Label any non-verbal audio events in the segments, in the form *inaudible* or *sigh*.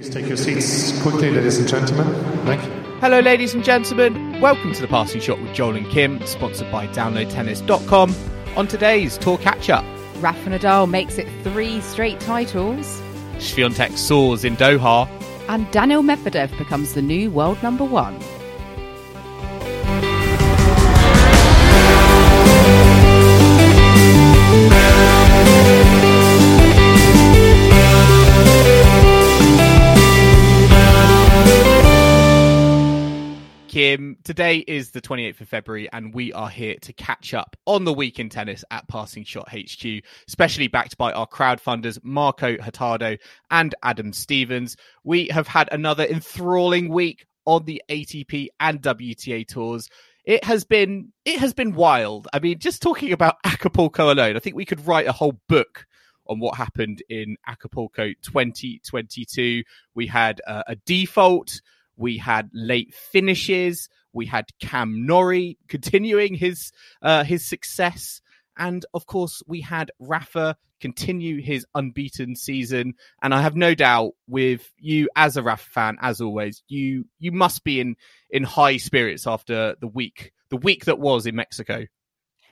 Please take your seats quickly, ladies and gentlemen. Thank you. Hello, ladies and gentlemen. Welcome to the Passing Shot with Joel and Kim, sponsored by DownloadTennis.com. On today's Tour Catch Up, Rafa Nadal makes it three straight titles, Swiatek soars in Doha, and Daniil Medvedev becomes the new world number one. Kim. Today is the 28th of February, and we are here to catch up on the week in tennis at Passing Shot HQ, especially backed by our crowdfunders, Marco Hurtado and Adam Stevens. We have had another enthralling week on the ATP and WTA tours. It has been it has been wild. I mean, just talking about Acapulco alone, I think we could write a whole book on what happened in Acapulco 2022. We had uh, a default. We had late finishes. We had Cam Norrie continuing his uh, his success, and of course we had Rafa continue his unbeaten season. And I have no doubt with you as a Rafa fan, as always, you you must be in in high spirits after the week the week that was in Mexico.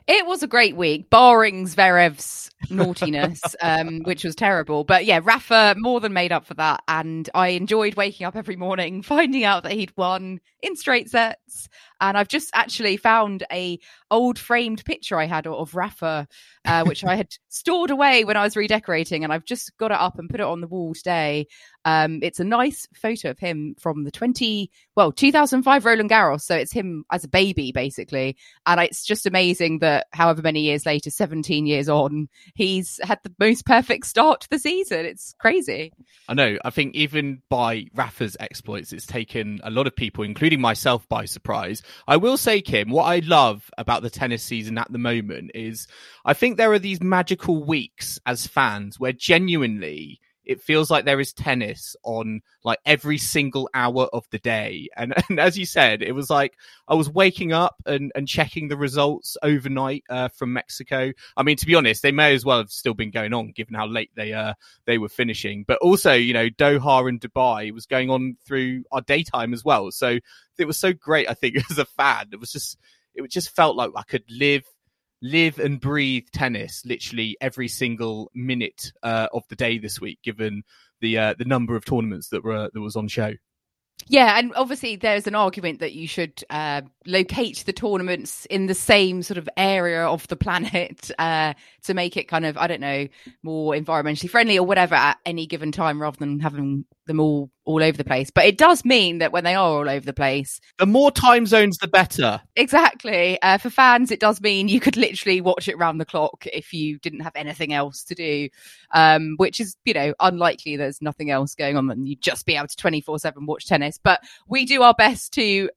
It was a great week, barring Zverev's naughtiness, *laughs* um, which was terrible. But yeah, Rafa more than made up for that. And I enjoyed waking up every morning, *laughs* finding out that he'd won in straight sets. And I've just actually found a old framed picture I had of Rafa, uh, which I had *laughs* stored away when I was redecorating, and I've just got it up and put it on the wall today. Um, it's a nice photo of him from the 20, well, 2005 Roland Garros. So it's him as a baby, basically. And it's just amazing that however many years later, 17 years on, he's had the most perfect start to the season. It's crazy. I know. I think even by Rafa's exploits, it's taken a lot of people, including myself, by surprise. I will say, Kim, what I love about the tennis season at the moment is I think there are these magical weeks as fans where genuinely it feels like there is tennis on like every single hour of the day. And, *laughs* and as you said, it was like I was waking up and, and checking the results overnight uh, from Mexico. I mean, to be honest, they may as well have still been going on given how late they uh, they were finishing. But also, you know, Doha and Dubai was going on through our daytime as well. So it was so great. I think *laughs* as a fan, it was just it just felt like I could live live and breathe tennis literally every single minute uh, of the day this week, given the uh, the number of tournaments that were that was on show. Yeah, and obviously there's an argument that you should uh, locate the tournaments in the same sort of area of the planet *laughs* uh, to make it kind of, I don't know, more environmentally friendly or whatever at any given time rather than having them all all over the place. But it does mean that when they are all over the place, the more time zones, the better. Exactly. Uh, for fans, it does mean you could literally watch it round the clock if you didn't have anything else to do, um, which is, you know, unlikely. There's nothing else going on and you'd just be able to 24 7 watch tennis. But we do our best to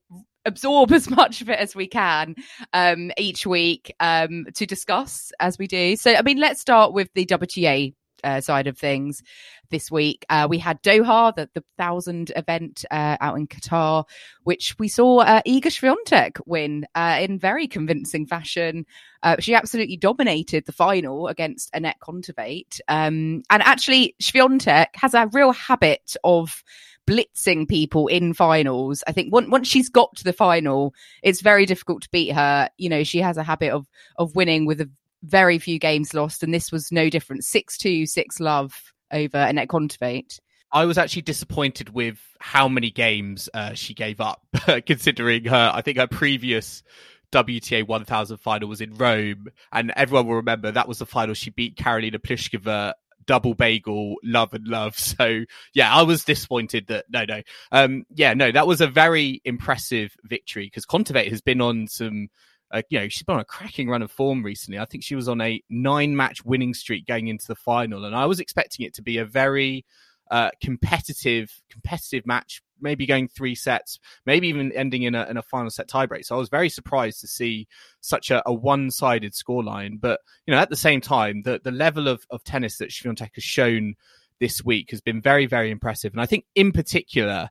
absorb *laughs* as much of it as we can um, each week um, to discuss as we do. So, I mean, let's start with the WTA uh, side of things this week. Uh, we had Doha, the, the thousand event uh, out in Qatar, which we saw uh, Iga Swiatek win uh, in very convincing fashion. Uh, she absolutely dominated the final against Anett Kontaveit. Um, and actually, Swiatek has a real habit of blitzing people in finals. I think once once she's got to the final, it's very difficult to beat her. You know, she has a habit of of winning with a very few games lost, and this was no different. Six two, six love over Anett Kontaveit. I was actually disappointed with how many games uh, she gave up, *laughs* considering her. I think her previous WTA 1000 final was in Rome, and everyone will remember that was the final she beat Karolina Pliskova double bagel love and love *laughs* so yeah i was disappointed that no no um yeah no that was a very impressive victory because Kontaveit has been on some uh, you know, she's been on a cracking run of form recently. I think she was on a nine match winning streak going into the final, and I was expecting it to be a very uh, competitive, competitive match, maybe going three sets, maybe even ending in a, in a final set tiebreak. So I was very surprised to see such a, a one-sided scoreline. But you know, at the same time, the the level of, of tennis that Swiatek has shown this week has been very, very impressive. And I think, in particular,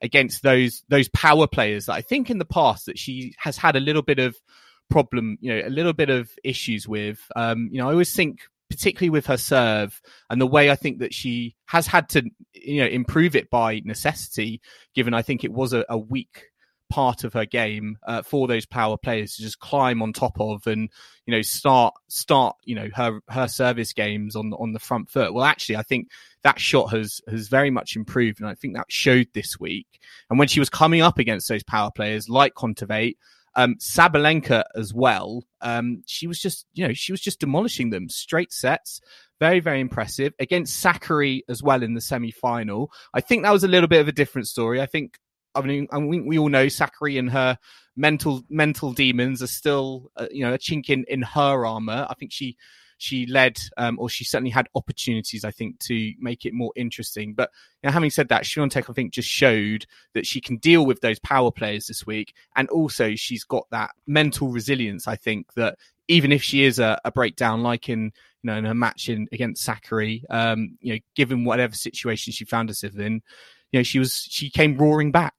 against those those power players that I think in the past that she has had a little bit of problem, you know, a little bit of issues with. Um, you know, I always think particularly with her serve and the way I think that she has had to, you know, improve it by necessity, given I think it was a, a weak part of her game uh, for those power players to just climb on top of and you know start start you know her her service games on on the front foot well actually i think that shot has has very much improved and i think that showed this week and when she was coming up against those power players like Kontaveit um, Sabalenka as well. Um, she was just, you know, she was just demolishing them straight sets. Very, very impressive against Sakkari as well in the semi final. I think that was a little bit of a different story. I think, I mean, I mean we all know Sakkari and her mental mental demons are still, uh, you know, a chink in, in her armor. I think she she led, um, or she certainly had opportunities, I think, to make it more interesting. But you know, having said that, Swiatek, I think, just showed that she can deal with those power players this week, and also she's got that mental resilience. I think that even if she is a, a breakdown, like in you know in her match in against Sakkari, um, you know, given whatever situation she found herself in, you know, she was she came roaring back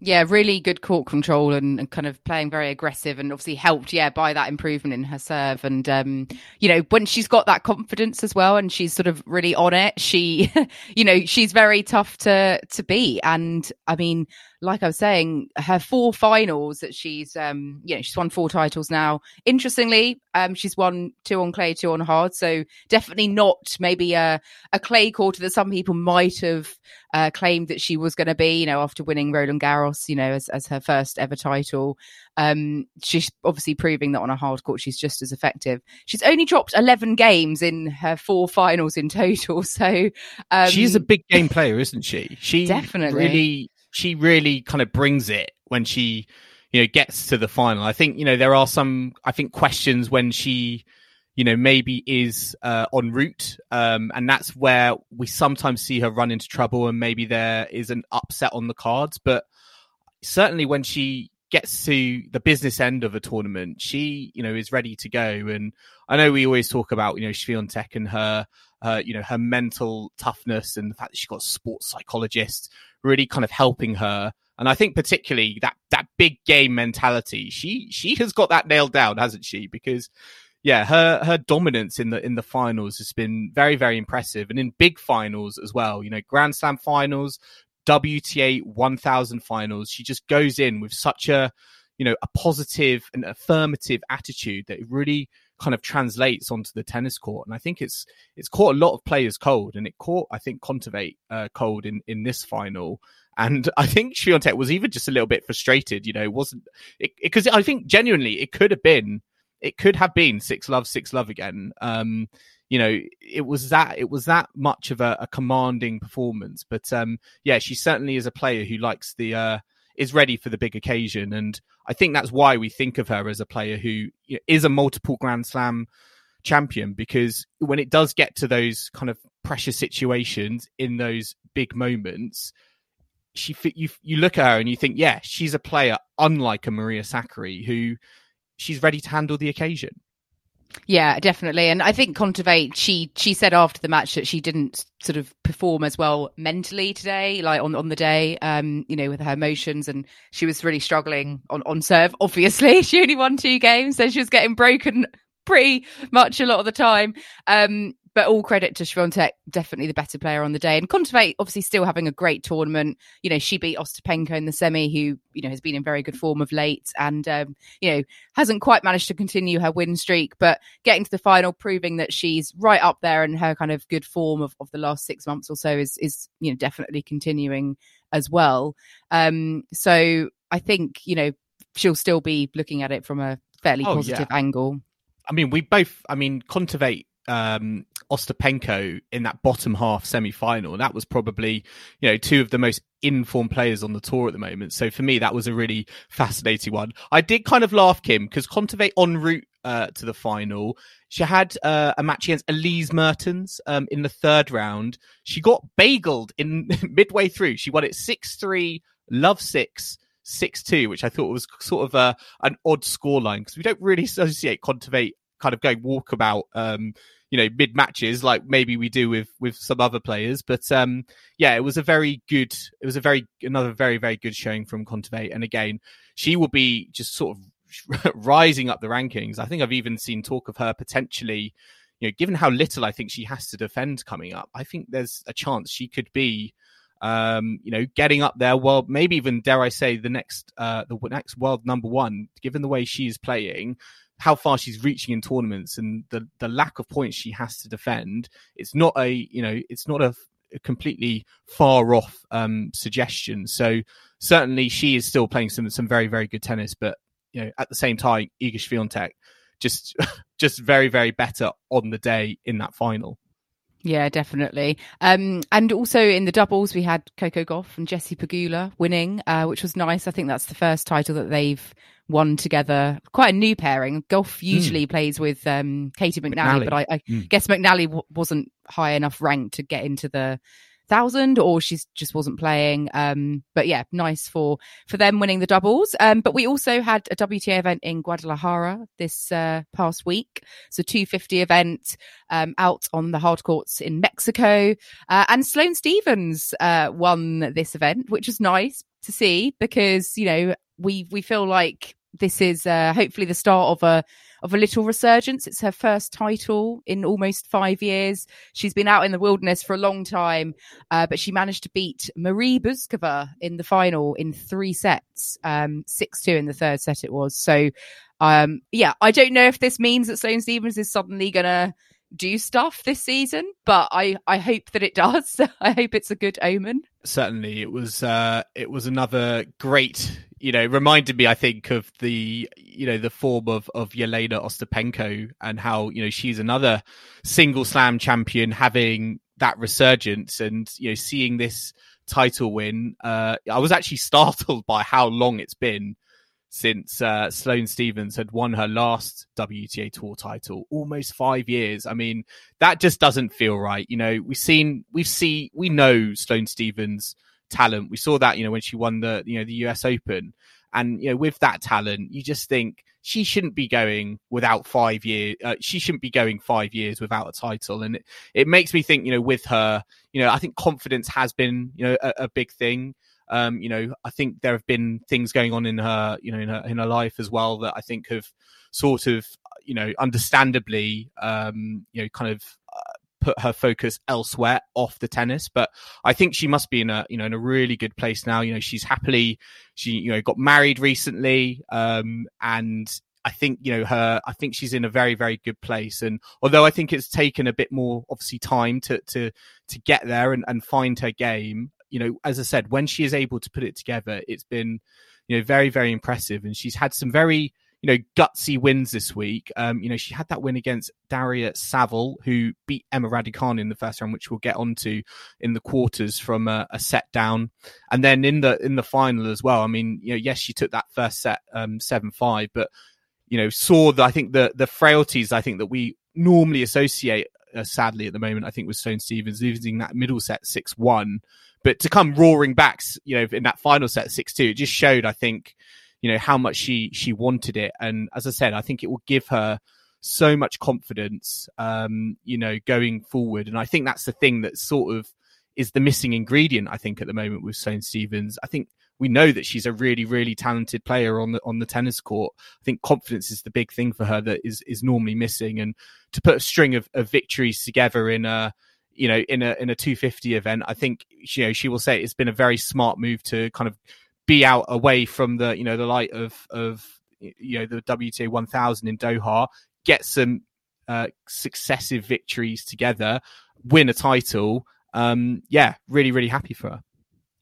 yeah, really good court control and, and, kind of playing very aggressive and obviously helped, yeah, by that improvement in her serve. And, um, you know, when she's got that confidence as well and she's sort of really on it, she, *laughs* you know, she's very tough to, to beat. And I mean, like I was saying, her four finals that she's, um, you know, she's won four titles now. Interestingly, um, she's won two on clay, two on hard. So definitely not maybe a, a clay courter that some people might have uh, claimed that she was going to be, you know, after winning Roland Garros, you know, as, as her first ever title. Um, she's obviously proving that on a hard court she's just as effective. She's only dropped 11 games in her four finals in total. *laughs* So um, she's a big game player, isn't she? She definitely really she really kind of brings it when she you know gets to the final. I think you know there are some I think questions when she you know maybe is uh, en route, um, and that's where we sometimes see her run into trouble, and maybe there is an upset on the cards. But certainly when she gets to the business end of a tournament, she, you know, is ready to go. And I know we always talk about, you know, Swiatek and her, uh, you know, her mental toughness and the fact that she's got a sports psychologist really kind of helping her. And I think particularly that that big game mentality, she she has got that nailed down, hasn't she? Because yeah, her her dominance in the in the finals has been very very impressive, and in big finals as well. You know, Grand Slam finals, WTA 1000 finals. She just goes in with such a you know a positive and affirmative attitude that it really kind of translates onto the tennis court. And I think it's it's caught a lot of players cold, and it caught I think Kontaveit uh, cold in in this final. And *laughs* I think Swiatek was even just a little bit frustrated. You know, wasn't because I think genuinely it could have been it could have been six love six love again. Um, you know, it was that it was that much of a, a commanding performance. But um, yeah, she certainly is a player who likes the uh, is ready for the big occasion. And I think that's why we think of her as a player who you know, is a multiple Grand Slam champion because when it does get to those kind of pressure situations in those big moments, she you you look at her and you think, yeah, she's a player unlike a Maria Sakkari who she's ready to handle the occasion. Yeah, definitely. And I think Kontaveit, she she said after the match that she didn't sort of perform as well mentally today, like on on the day, um, you know, with her emotions, and she was really struggling on on serve. *laughs* Obviously, *laughs* she only won two games, so she was getting broken pretty much a lot of the time. Um, but all credit to Swiatek, definitely the better player on the day. And Kontaveit obviously still having a great tournament. You know, she beat Ostapenko in the semi, who, you know, has been in very good form of late and, um, you know, hasn't quite managed to continue her win streak, but getting to the final, proving that she's right up there and her kind of good form of, of the last six months or so is, is, you know, definitely continuing as well. Um, so I think, you know, she'll still be looking at it from a fairly oh, positive yeah. angle. I mean, we both, I mean, Kontaveit um, Ostapenko in that bottom half semi final. That was probably, you know, two of the most informed players on the tour at the moment. So for me, that was a really fascinating one. I did kind of laugh, Kim, because Kontaveit en route uh, to the final, she had uh, a match against Elise Mertens um, in the third round. She got bageled in *laughs* midway through. She won it 6 3, love 6. 6 2, which I thought was sort of a, an odd scoreline because we don't really associate Kontaveit kind of going walkabout um, you know mid matches like maybe we do with with some other players. But um yeah it was a very good it was a very another very very good showing from Kontaveit and again she will be just sort of *laughs* rising up the rankings. I think i've even seen talk of her potentially you know given how little i think she has to defend coming up i think there's a chance she could be um, you know, getting up there. Well, maybe even dare I say the next, uh, the next world number one, given the way she's playing how far she's reaching in tournaments and the the lack of points she has to defend. It's not a you know it's not a, a completely far off um, suggestion. So certainly she is still playing some some very very good tennis, but you know at the same time Iga Swiatek just *laughs* just very very better on the day in that final. Yeah, definitely. Um, and also in the doubles, we had Coco Gauff and Jessie Pegula winning, uh, which was nice. I think that's the first title that they've won together. Quite a new pairing. Gauff hmm. usually mm. plays with um, Caty McNally, McNally. but I, I mm. guess McNally w- wasn't high enough ranked to get into the thousand or she's just wasn't playing um but yeah nice for for them winning the doubles um but we also had a wta event in guadalajara this uh past week so 250 event um out on the hard courts in mexico uh, and sloane stephens uh won this event which is nice to see because you know we we feel like this is uh hopefully the start of a of a little resurgence. It's her first title in almost five years. She's been out in the wilderness for a long time, uh, but she managed to beat Marie Bouzkova in the final in three sets, um, 6-2 in the third set it was. So, um, yeah, I don't know if this means that Sloane Stephens is suddenly going to do stuff this season, but I, I hope that it does. *laughs* I hope it's a good omen. Certainly, it was uh, it was another great you know, reminded me, I think, of the, you know, the form of, of Yelena Ostapenko and how, you know, she's another single slam champion having that resurgence and, you know, seeing this title win. Uh, I was actually *laughs* startled by how long it's been since uh, Sloane Stephens had won her last WTA Tour title, almost five years. I mean, that just doesn't feel right. You know, we've seen, we've seen, we know Sloane Stephens talent. We saw that, you know, when she won the, you know, the US Open. And, you know, with that talent, you just think she shouldn't be going without five years. Uh, she shouldn't be going five years without a title. And it, it makes me think, you know, with her, you know, I think confidence has been, you know, a, a big thing. Um, you know, I think there have been things going on in her, you know, in her, in her life as well that I think have sort of, you know, understandably, um, you know, kind of put her focus elsewhere off the tennis. But I think she must be in a you know in a really good place now. You know, she's happily she you know got married recently, um, and I think you know her. I think she's in a very very good place. And although I think it's taken a bit more obviously time to to to get there and, and find her game, you know, as I said, when she is able to put it together, it's been you know very very impressive. And she's had some very you know, gutsy wins this week. Um, you know, she had that win against Daria Saville, who beat Emma Raducanu in the first round, which we'll get onto in the quarters from a, a, set down, and then in the in the final as well. I mean, you know, yes, she took that first set um, seven five, but you know, saw the I think the the frailties I think that we normally associate. Uh, sadly, at the moment, I think with Sloane Stephens losing that middle set six one, but to come roaring back, you know, in that final set six two, it just showed I think you know how much she she wanted it. And as i said i think it will give her so much confidence um you know going forward. And i think that's the thing that sort of is the missing ingredient i think at the moment with Sloane Stephens. I think we know that she's a really really talented player on the on the tennis court. I think confidence is the big thing for her that is is normally missing. And to put a string of, of victories together in a you know in a in a 250 event i think you know she will say it's been a very smart move to kind of be out away from the you know the light of of you know the WTA 1000 in Doha, get some uh, successive victories together, win a title. Um, yeah, really, really happy for her.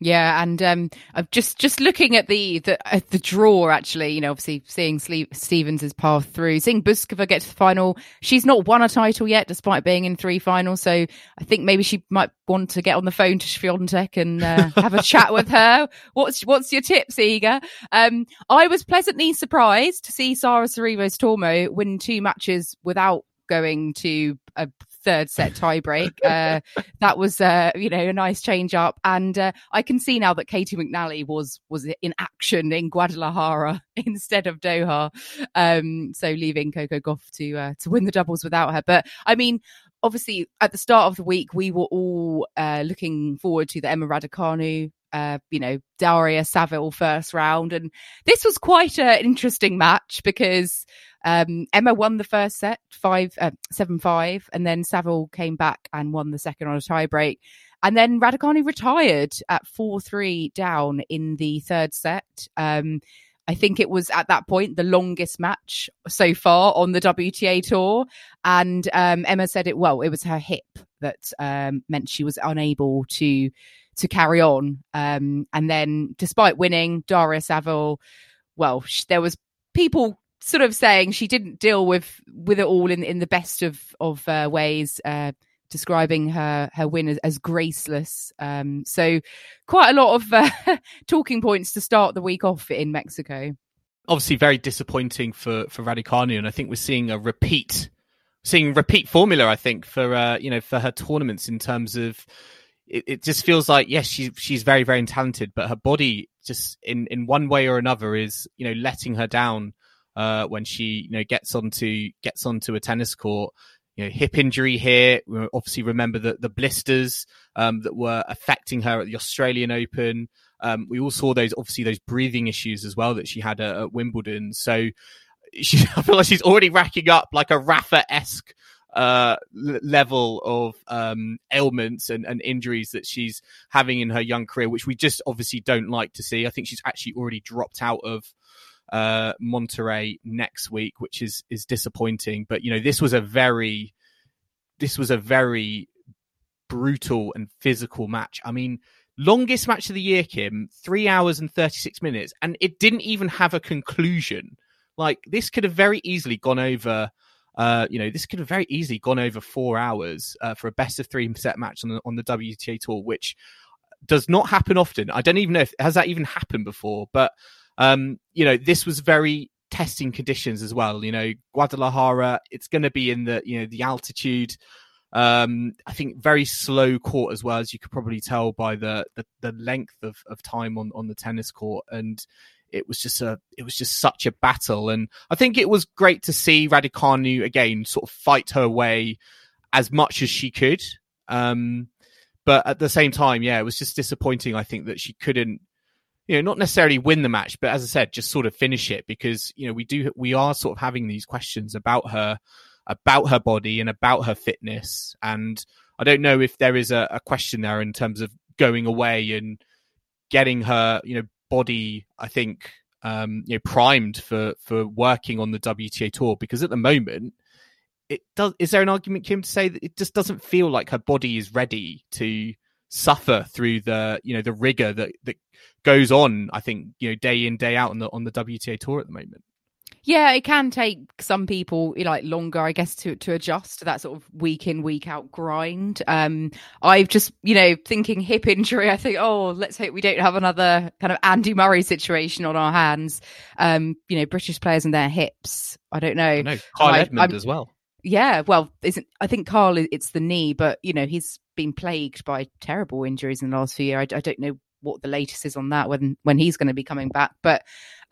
Yeah, and um, I'm just just looking at the the uh, the draw. Actually, you know, obviously seeing Stephens' path through, seeing Bouzkova get to the final. She's not won a title yet, despite being in three finals. So I think maybe she might want to get on the phone to Swiatek and uh, *laughs* have a chat with her. What's what's your tips, Iga? Um, I was pleasantly surprised to see Sara Sorribes Tormo win two matches without going to a third set tiebreak. Uh, that was, uh, you know, a nice change up. And uh, I can see now that Caty McNally was was in action in Guadalajara *laughs* instead of Doha. Um, so leaving Coco Gauff to uh, to win the doubles without her. But I mean, obviously at the start of the week we were all uh, looking forward to the Emma Raducanu uh, you know, Daria Saville first round. And this was quite an interesting match because um, Emma won the first set, five, uh, seven, five, and then Saville came back and won the second on a tiebreak. And then Raducanu retired at 4 3 down in the third set. Um, I think it was at that point the longest match so far on the WTA tour. And um, Emma said it well, it was her hip that um, meant she was unable to to carry on. Um, and then, despite winning, Daria Saville, well, there was people sort of saying she didn't deal with with it all in in the best of of uh, ways. Uh, describing her her win as, as graceless. Um, so quite a lot of uh, *laughs* talking points to start the week off in Mexico. Obviously, very disappointing for for Raducanu, and I think we're seeing a repeat, seeing repeat formula. I think for uh, you know for her tournaments in terms of it, it just feels like yes, she's she's very very talented, but her body just in in one way or another is you know letting her down uh, when she you know gets onto gets onto a tennis court. You know, hip injury here. We obviously, remember the the blisters um, that were affecting her at the Australian Open. Um, we all saw those obviously those breathing issues as well that she had at, at Wimbledon. So she, *laughs* I feel like she's already racking up like a Rafa esque uh, level of um, ailments and, and injuries that she's having in her young career, which we just obviously don't like to see. I think she's actually already dropped out of uh, Monterrey next week, which is is disappointing. But you know, this was a very this was a very brutal and physical match. I mean, longest match of the year, Kim, three hours and thirty six minutes, and it didn't even have a conclusion. Like this could have very easily gone over uh, you know, this could have very easily gone over four hours uh, for a best of three set match on the, on the WTA tour, which does not happen often. I don't even know if has that even happened before, but um, you know, this was very testing conditions as well. You know, Guadalajara, it's going to be in the you know the altitude. Um, I think very slow court as well, as you could probably tell by the the, the length of, of time on, on the tennis court. And it was just a it was just such a battle and i think it was great to see raducanu again sort of fight her way as much as she could um, but at the same time yeah it was just disappointing i think that she couldn't you know not necessarily win the match but as i said just sort of finish it because you know we do we are sort of having these questions about her about her body and about her fitness and i don't know if there is a, a question there in terms of going away and getting her you know body, I think, um, you know, primed for for working on the WTA tour because at the moment, it does. Is there an argument, Kim, to say that it just doesn't feel like her body is ready to suffer through the you know the rigor that that goes on? I think you know day in day out on the on the WTA tour at the moment. Yeah, it can take some people like longer, I guess, to to adjust to that sort of week in week out grind. Um, I've just you know thinking hip injury. I think, oh, let's hope we don't have another kind of Andy Murray situation on our hands. Um, you know, British players and their hips. I don't know. No, Edmund I'm, as well. Yeah, well, isn't I think Carl? It's the knee, but you know he's been plagued by terrible injuries in the last few years. I, I don't know what the latest is on that when when he's going to be coming back, but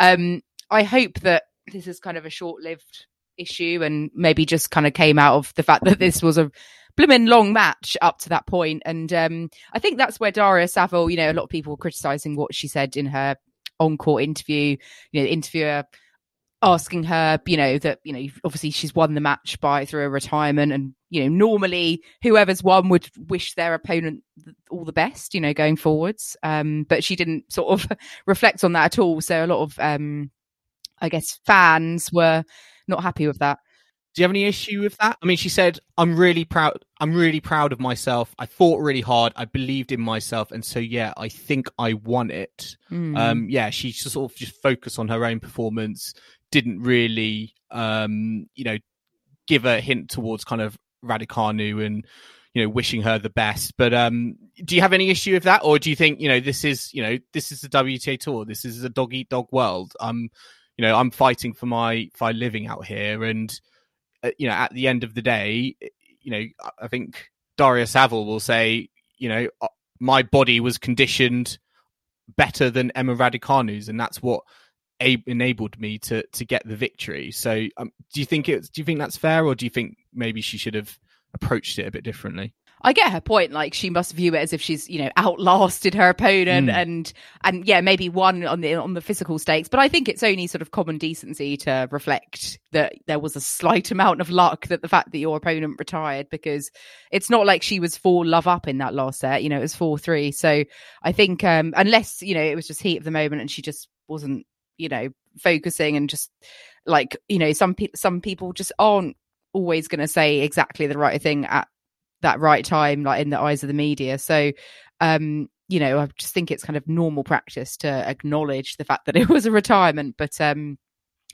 um, I hope that this is kind of a short-lived issue and maybe just kind of came out of the fact that this was a blooming long match up to that point. And um, I think that's where Daria Saville, you know, a lot of people were criticizing what she said in her on-court interview. You know, the interviewer asking her, you know, that you know, obviously she's won the match by through a retirement, and you know, normally whoever's won would wish their opponent all the best, you know, going forwards. Um, but she didn't sort of *laughs* reflect on that at all. So a lot of um, I guess fans were not happy with that. Do you have any issue with that? I mean, she said, "I'm really proud. I'm really proud of myself. I fought really hard. I believed in myself, and so yeah, I think I won it." Mm. Um, yeah, she sort of just focused on her own performance. Didn't really, um, you know, give a hint towards kind of Raducanu and you know wishing her the best. But um, do you have any issue with that, or do you think you know this is you know this is the WTA tour, this is a dog eat dog world? I'm you know I'm fighting for my for living out here, and uh, you know at the end of the day, you know I think Daria Saville will say you know uh, my body was conditioned better than Emma Raducanu's, and that's what a- enabled me to to get the victory. So, um, do you think it's do you think that's fair, or do you think maybe she should have approached it a bit differently? I get her point. Like she must view it as if she's, you know, outlasted her opponent Mm. and and yeah, maybe won on the on the physical stakes. But I think it's only sort of common decency to reflect that there was a slight amount of luck that the fact that your opponent retired because it's not like she was four love up in that last set. You know, it was four three. So I think um unless you know it was just heat of the moment and she just wasn't, you know, focusing and just like you know some people some people just aren't always going to say exactly the right thing at that right time like in the eyes of the media. So um you know i just think it's kind of normal practice to acknowledge the fact that it *laughs* was a retirement but um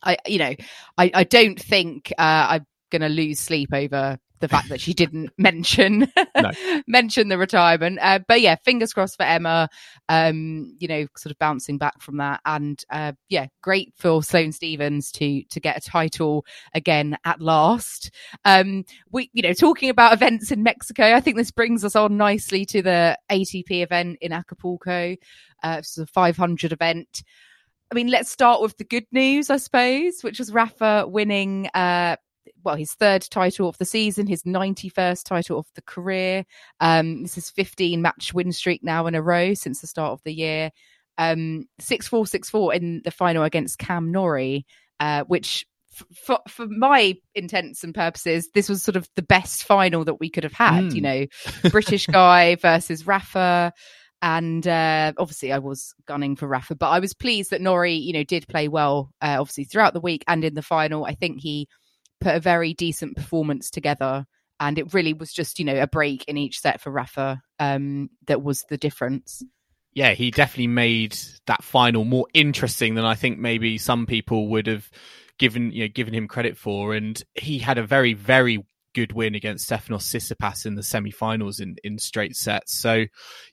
i you know i i don't think uh i'm gonna lose sleep over the fact that she didn't *laughs* mention No. *laughs* mention the retirement. Uh, but yeah fingers crossed for emma um you know sort of bouncing back from that. And uh yeah great for sloane stephens to to get a title again at last. Um we you know talking about events in mexico i think this brings us on nicely to the atp event in acapulco uh it's a 500 event. I mean let's start with the good news i suppose which was rafa winning uh well, his third title of the season, his 91st title of the career. Um, this is 15 match win streak now in a row since the start of the year. Um, 6 4 6 4 in the final against Cam Norrie, uh, which f- for, for my intents and purposes, this was sort of the best final that we could have had. Mm. You know, *laughs* British guy versus Rafa. And uh, obviously, I was gunning for Rafa, but I was pleased that Norrie, you know, did play well, uh, obviously throughout the week and in the final. I think he put a very decent performance together, and it really was just, you know, a break in each set for Rafa um, that was the difference. Yeah, he definitely made that final more interesting than I think maybe some people would have given you know given him credit for. And he had a very very good win against Stefanos Tsitsipas in the semi-finals in in straight sets. So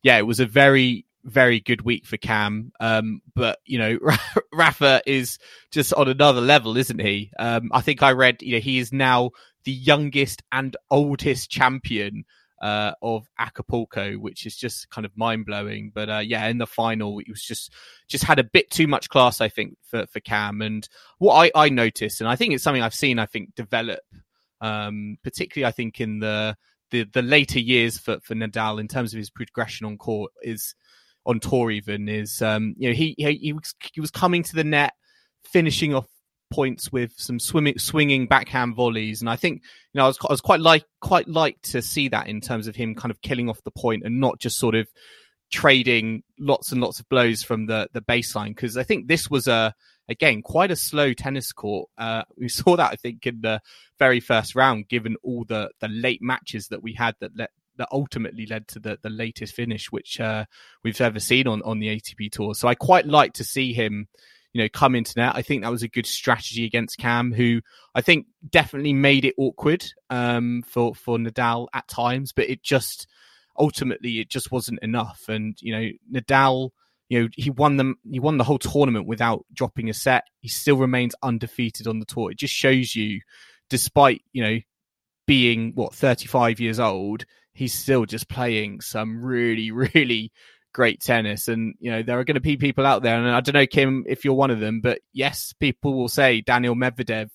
yeah, it was a very very good week for Cam. Um, but you know, *laughs* Rafa is just on another level, isn't he? Um, I think I read, you know, he is now the youngest and oldest champion uh, of Acapulco, which is just kind of mind blowing. But uh, yeah, in the final, it was just just had a bit too much class, I think, for for Cam. And what I I noticed, and I think it's something I've seen, I think, develop, um, particularly I think in the the the later years for for Nadal in terms of his progression on court is on tour even is um you know he he, he was he was coming to the net finishing off points with some swimming swinging backhand volleys. And i think you know i was, I was quite like quite like to see that in terms of him kind of killing off the point and not just sort of trading lots and lots of blows from the the baseline. Because i think this was a again quite a slow tennis court. Uh we *laughs* saw that i think in the very first round given all the the late matches that we had that let that ultimately led to the the latest finish which uh we've ever seen on on the ATP tour. So i quite like to see him you know come into net. I think that was a good strategy against cam who i think definitely made it awkward um for for nadal at times but it just ultimately it just wasn't enough. And you know nadal you know he won them he won the whole tournament without dropping a set. He still remains undefeated on the tour. It just shows you despite you know being what 35 years old he's still just playing some really *laughs* really great tennis. And you know there are going to be people out there and i don't know kim if you're one of them but yes people will say daniil medvedev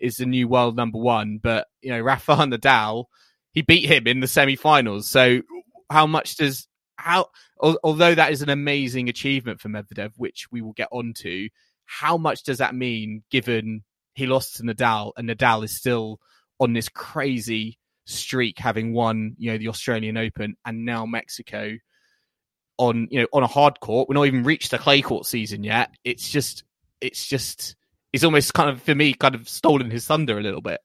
is the new world number one. But you know rafa *laughs* nadal he beat him in the semi-finals. So how much does how although that is an amazing achievement for medvedev which we will get onto how much does that mean given he lost to nadal and nadal is still on this crazy streak having won you know the australian open and now mexico on you know on a hard court we're not even reached the clay court season yet it's just it's just it's almost kind of for me kind of stolen his thunder a little bit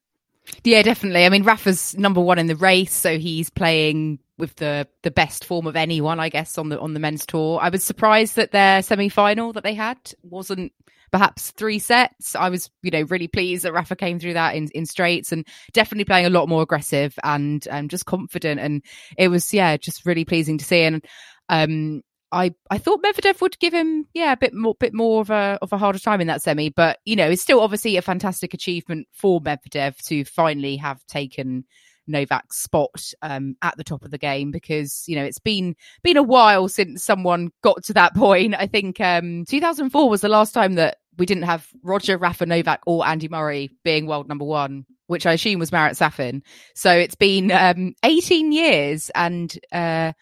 Yeah, definitely. I mean, Rafa's number one in the race, so he's playing with the the best form of anyone, I guess, on the on the men's tour. I was surprised that their semi final that they had wasn't perhaps three sets. I was, you know, really pleased that Rafa came through that in, in straights and definitely playing a lot more aggressive and um, just confident. And it was, yeah, just really pleasing to see. And um, I I thought Medvedev would give him yeah a bit more bit more of a of a harder time in that semi, but you know it's still obviously a fantastic achievement for Medvedev to finally have taken Novak's spot um, at the top of the game because you know it's been been a while since someone got to that *laughs* point. I think um, 2004 was the last time that we didn't have Roger, Rafa, Novak, or Andy Murray being world number one, which I assume was Marat Safin. So it's been um, 18 years and. Uh,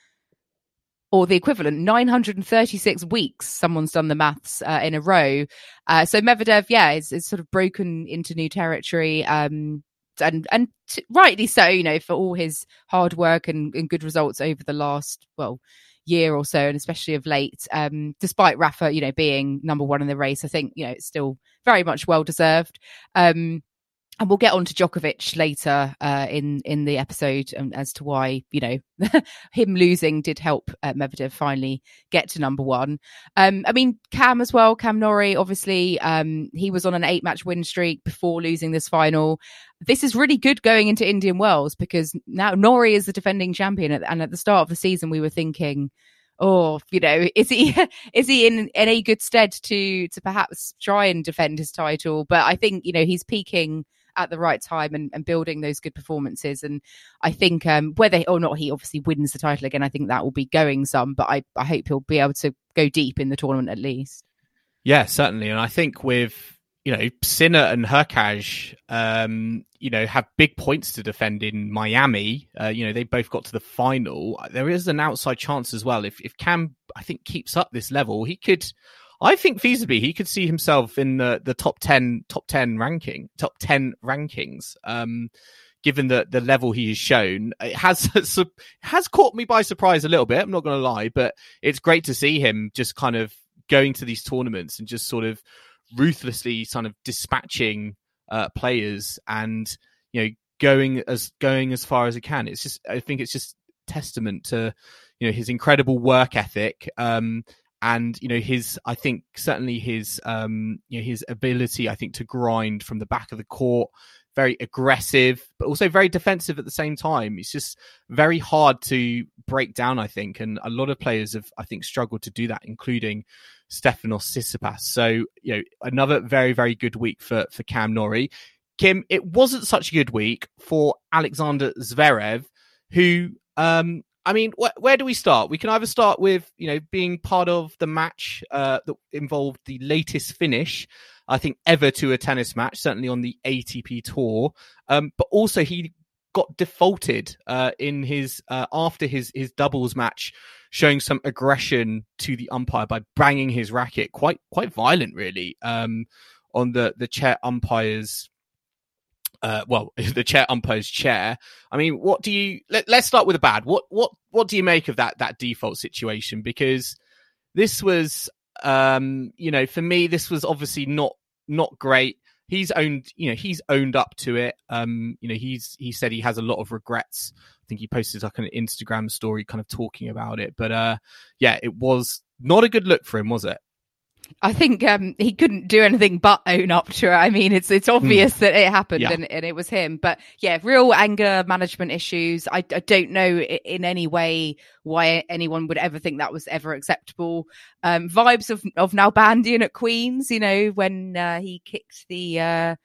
or the equivalent 936 weeks someone's done the maths uh, in a row uh, so medvedev yeah is, is sort of broken into new territory um, and and t- rightly so you know for all his hard work and, and good results over the last well year or so and especially of late um, despite rafa you know being number one in the race i think you know it's still very much well deserved. Um, and we'll get on to Djokovic later uh, in in the episode um, as to why you know *laughs* him losing did help uh, Medvedev finally get to number one. Um, I mean Cam as well, Cam Norrie. Obviously, um, he was on an eight match win streak before losing this final. This is really good going into Indian Wells because now Norrie is the defending champion, and at the start of the season we were thinking oh, you know, *laughs* is he *laughs* is he in any good stead to to perhaps try and defend his title? But I think you know he's peaking at the right time and, and building those good performances. And I think um, whether or not he obviously wins the title again, I think that will be going some. But I, I hope he'll be able to go deep in the tournament at least. Yeah, certainly. And I think with you know Sinner and Hurkacz, um, you know, have big points to defend in Miami. Uh, you know, they both got to the final. There is an outside chance as well. If if Cam, I think, keeps up this level, he could. I think feasibly he could see himself in the, the top ten top ten ranking top ten rankings. Um, given the the level he has shown, it has *laughs* has caught me by surprise a little bit. I'm not going to lie, but it's great to see him just kind of going to these tournaments and just sort of ruthlessly kind of dispatching uh, players and you know going as going as far as he can. It's just I think it's just testament to you know his incredible work ethic um, and you know his i think certainly his um you know his ability i think to grind from the back of the court very aggressive but also very defensive at the same time. It's just very hard to break down i think and a lot of players have i think struggled to do that including stefanos tsitsipas. So you know another very very good week for for cam Norrie kim it wasn't such a good week for alexander zverev who um I mean, wh- where do we start? We can either start with you know being part of the match uh, that involved the latest finish, I think ever to a tennis match, certainly on the ATP tour. Um, but also he got defaulted uh, in his uh, after his his doubles match, showing some aggression to the umpire by banging his racket, quite quite violent, really, um, on the the chair umpire's uh, well, *laughs* the chair umpire's chair. I mean, what do you? Let, us start with the bad. What what what do you make of that that default situation? Because this was, um, you know, for me, this was obviously not not great. He's owned, you know, he's owned up to it. Um, you know, he's he said he has a lot of regrets. I think he posted like an Instagram story, kind of talking about it. But uh, yeah, it was not a good look for him, was it? I think um, he couldn't do anything but own up to it. I mean, it's it's obvious mm. that it happened yeah. and, and, it was him. But yeah, real anger management issues. I, I, don't know in any way why anyone would ever think that was ever acceptable. Um, vibes of of Nalbandian at Queens, you know, when uh, he kicked the uh,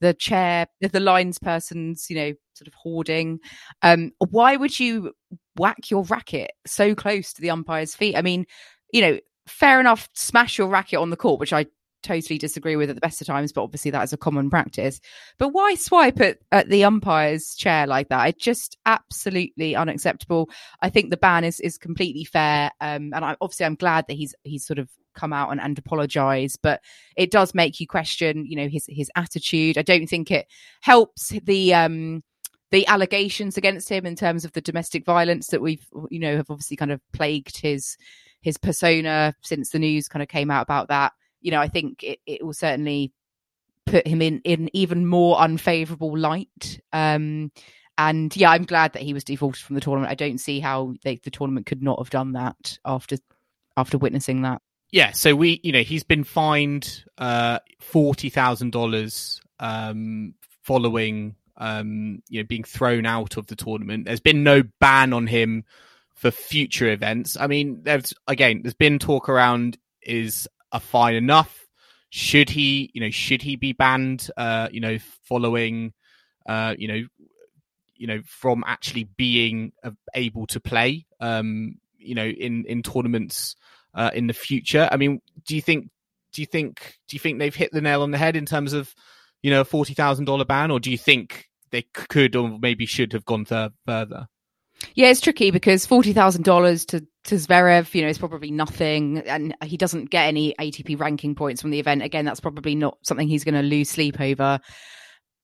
the chair, the lines person's, you know, sort of hoarding. Um, why would you whack your racket so close to the umpire's feet? I mean, you know, fair enough, smash your racket on the court, which I totally disagree with at the best of times, but obviously that is a common practice. But why swipe at, at the umpire's chair like that? It's just absolutely unacceptable. I think the ban is is completely fair, um, and I, obviously I'm glad that he's he's sort of come out and, and apologize, but it does make you question, you know, his his attitude. I don't think it helps the um the allegations against him in terms of the domestic violence that we've you know have obviously kind of plagued his his persona since the news kind of came out about that. You know, I think it, it will certainly put him in in even more unfavorable light. Um, and yeah, I'm glad that he was defaulted from the tournament. I don't see how they, the tournament could not have done that after after witnessing that. Yeah, so we, you know, he's been fined uh, forty thousand dollars um, following, um, you know, being thrown out of the tournament. There's been no ban on him for future events. I mean, there's again, there's been talk around is a fine enough? Should he, you know, should he be banned? Uh, you know, following, uh, you know, you know, from actually being able to play, um, you know, in in tournaments uh, in the future. I mean, do you think do you think do you think they've hit the nail on the head in terms of you know a forty thousand dollar ban, or do you think they could or maybe should have gone th- further? Yeah, it's tricky because forty thousand dollars to to Zverev, you know, is probably nothing, and he doesn't get any ATP ranking points from the event. Again, that's probably not something he's going to lose sleep over.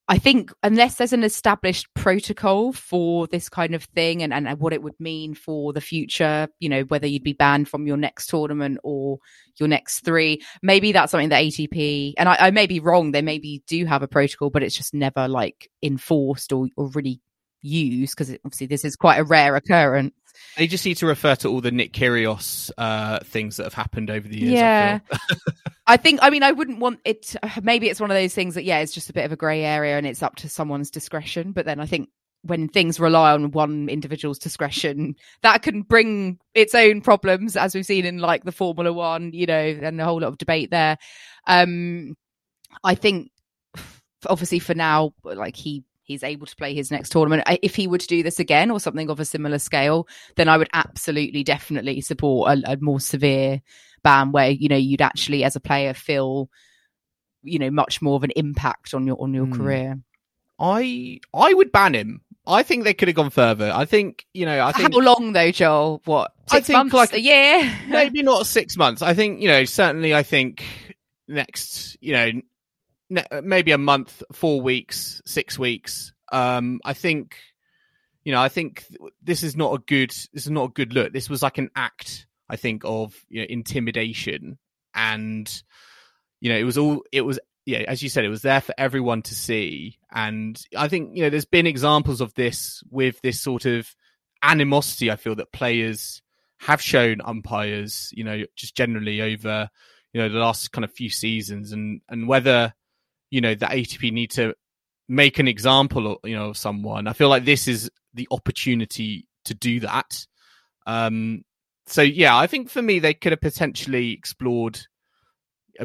I think unless there's an established protocol for this kind of thing and, and what it would mean for the future, you know, whether you'd be banned from your next tournament or your next three, maybe that's something that ATP, and I, I may be wrong, they maybe do have a protocol, but it's just never like enforced or, or really used because obviously this is quite a rare occurrence. They just need to refer to all the Nick Kyrgios uh, things that have happened over the years. Yeah. I, *laughs* I think, I mean, I wouldn't want it. Maybe it's one of those things that, yeah, it's just a bit of a grey area and it's up to someone's discretion. But then I think when things rely on one individual's discretion, that can bring its own problems, as we've seen in like the Formula One, you know, and a whole lot of debate there. Um, I think obviously for now, like he he's able to play his next tournament. If he were to do this again or something of a similar scale, then I would absolutely, definitely support a, a more severe ban where you know you'd actually, as a player, feel you know much more of an impact on your on your mm. career. I I would ban him. I think they could have gone further. I think you know. I think how long though, Joel? What six I think months, like a year? maybe not six months. I think you know. Certainly, I think next you know maybe a month, four weeks, six weeks. Um, I think, you know, I think this is not a good. This is not a good look. This was like an act, I think, of you know, intimidation, and you know, it was all. It was yeah, as you said, it was there for everyone to see, and I think you know, there's been examples of this with this sort of animosity. I feel that players have shown umpires, you know, just generally over you know the last kind of few seasons, and and whether you know the ATP need to make an example you know of someone. I feel like this is the opportunity to do that. Um, so yeah, I think for me they could have potentially explored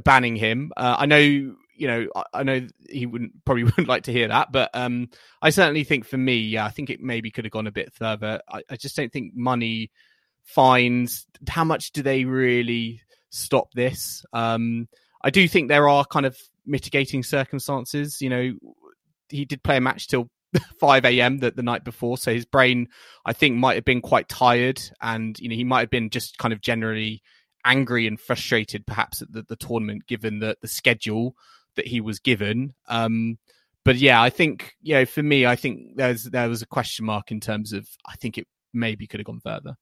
banning him. Uh, I know you know I, I, know he wouldn't probably *laughs* wouldn't like to hear that, but um, I certainly think for me, yeah, I think it maybe could have gone a bit further. I, I just don't think money fines. How much do they really stop this? Um, I do think there are kind of mitigating circumstances. You know, he did play a match till *laughs* 5 a.m. The, the night before, so his brain, I think, might have been quite tired, and you know, he might have been just kind of generally angry and frustrated, perhaps at the, the tournament, given the the schedule that he was given. Um, but yeah, I think you know, for me, I think there's there was a question mark in terms of I think it maybe could have gone further.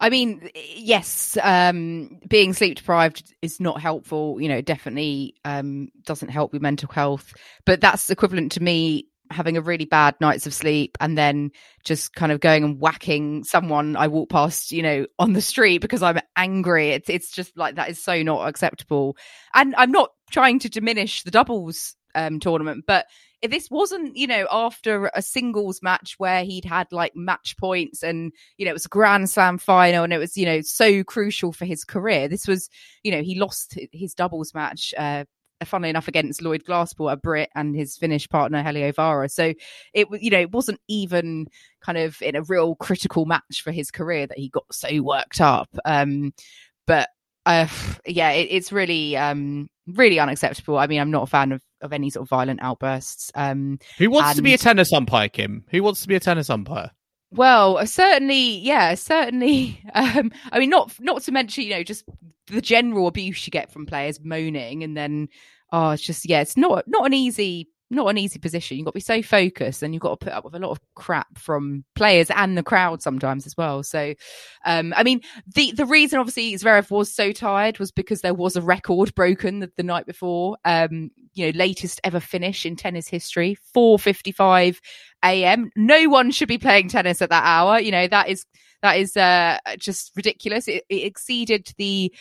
I mean, yes, um, being sleep deprived is not helpful. You know, definitely um, doesn't help with mental health. But that's equivalent to me having a really bad nights of sleep and then just kind of going and whacking someone I walk past, you know, on the street because I'm angry. It's it's just like that is so not acceptable. And I'm not trying to diminish the doubles um, tournament, but if this wasn't, you know, after a singles match where he'd had like match points and, you know, it was a Grand Slam final and it was, you know, so crucial for his career. This was, you know, he lost his doubles match, uh, funnily enough, against Lloyd Glasspool, a Brit, and his Finnish partner Heliövaara. So it, was, you know, it wasn't even kind of in a real critical match for his career that he got so worked up. Um, but uh, yeah, it, it's really, um, really unacceptable. I mean, I'm not a fan of of any sort of violent outbursts. Um, Who wants and... to be a tennis umpire, Kim? Who wants to be a tennis umpire? Well, certainly, yeah, certainly. *laughs* Um, I mean, not not to mention, you know, just the general abuse you get from players moaning, and then, oh, it's just yeah, it's not not an easy not an easy position. You've got to be so focused and you've got to put up with a lot of crap from players and the crowd sometimes as well. So, um, I mean, the, the reason obviously Zverev was so tired was because there was a record broken the, the night before. Um, you know, latest ever finish in tennis history, 4.55 a.m. No one should be playing tennis at that hour. You know, that is, that is, uh, just ridiculous. It, it exceeded the,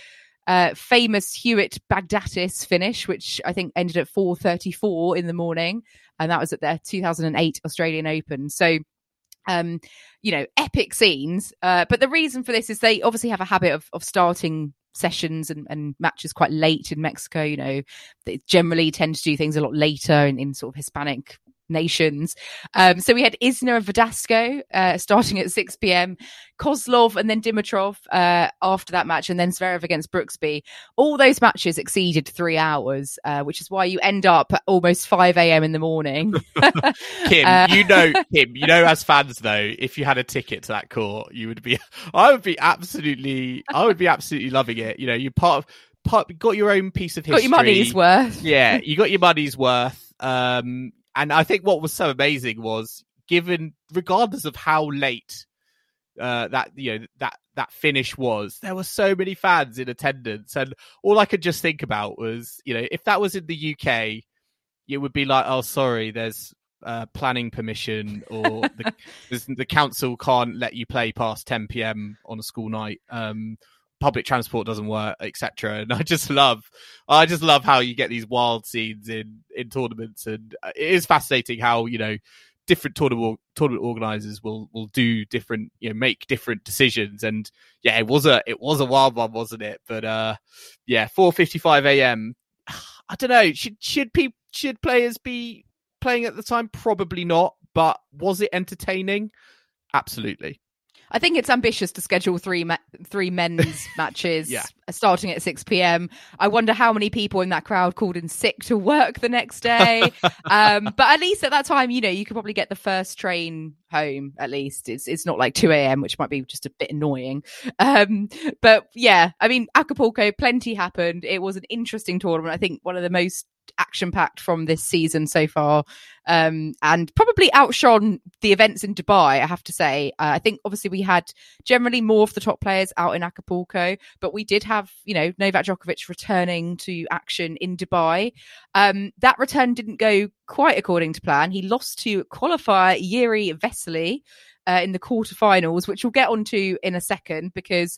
uh, famous Hewitt Baghdatis finish, which I think ended at 4:34 in the morning, and that was at their 2008 Australian Open. So, um, you know, epic scenes. Uh, but the reason for this is they obviously have a habit of of starting sessions and, and matches quite late in Mexico. You know, they generally tend to do things a lot later in, in sort of Hispanic nations. Um, so we had Isner and Verdasco uh, starting at 6 p.m., Kozlov and then Dimitrov uh, after that match, and then Zverev against Brooksby. All those matches exceeded three hours, uh, which is why you end up at almost 5 a.m. in the morning. *laughs* *laughs* Kim, Uh, you know, *laughs* Kim, you know, as fans though, if you had a ticket to that court, you would be, I would be absolutely, I would be absolutely loving it. You know, you part of, part, got your own piece of history. Got your money's worth. yeah, you got your money's worth. Um, and I think what was so amazing was given, regardless of how late uh, that you know that that finish was, there were so many fans in attendance, and all I could just think about was, you know, if that was in the UK, it would be like, oh, sorry, there's uh, planning permission, or the, *laughs* the council can't let you play past 10 p.m. on a school night. Um, public transport doesn't work, etc. And I just love, I just love how you get these wild scenes in in tournaments, and uh, it is fascinating how you know different tournament tournament organizers will will do different, you know, make different decisions. And yeah, it was a it was a wild one, wasn't it? But uh, yeah, 4:55 a.m. *sighs* I don't know. Should should people should players be playing at the time? Probably not. But was it entertaining? Absolutely. I think it's ambitious to schedule three ma- three men's *laughs* matches Yeah. starting at 6 p.m. I wonder how many people in that crowd called in sick to work the next day. *laughs* um, but at least at that time, you know, you could probably get the first train home. At least it's it's not like 2 a.m., which might be just a bit annoying. Um, but yeah, I mean, Acapulco, plenty happened. It was an interesting tournament. I think one of the most action packed from this season so far um, and probably outshone the events in Dubai. I have to say, uh, I think obviously we had generally more of the top players out in Acapulco, but we did have you know Novak Djokovic returning to action in Dubai. Um, that return didn't go quite according to plan. He lost to qualifier Jiri Vesely. Uh, in the quarterfinals, which we'll get onto in a second, because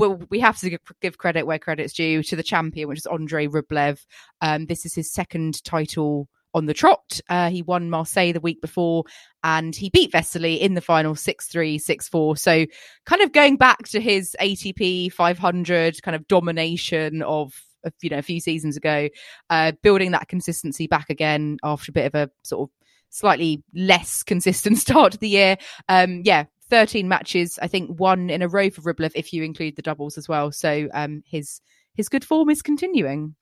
well, we have to give, credit where credit's due to the champion, which is Andrei Rublev. Um, this is his second title on the trot. Uh, he won Marseille the week before and he beat Vesely in the final 6 3, 6 4. So, kind of going back to his ATP 500 kind of domination of. of, You know, a few seasons ago, uh, building that consistency back again after a bit of a sort of slightly less consistent *laughs* start to the year. Um, yeah, 13 matches, I think won in a row for Rublev if you include the doubles as well. So um, his his good form is continuing.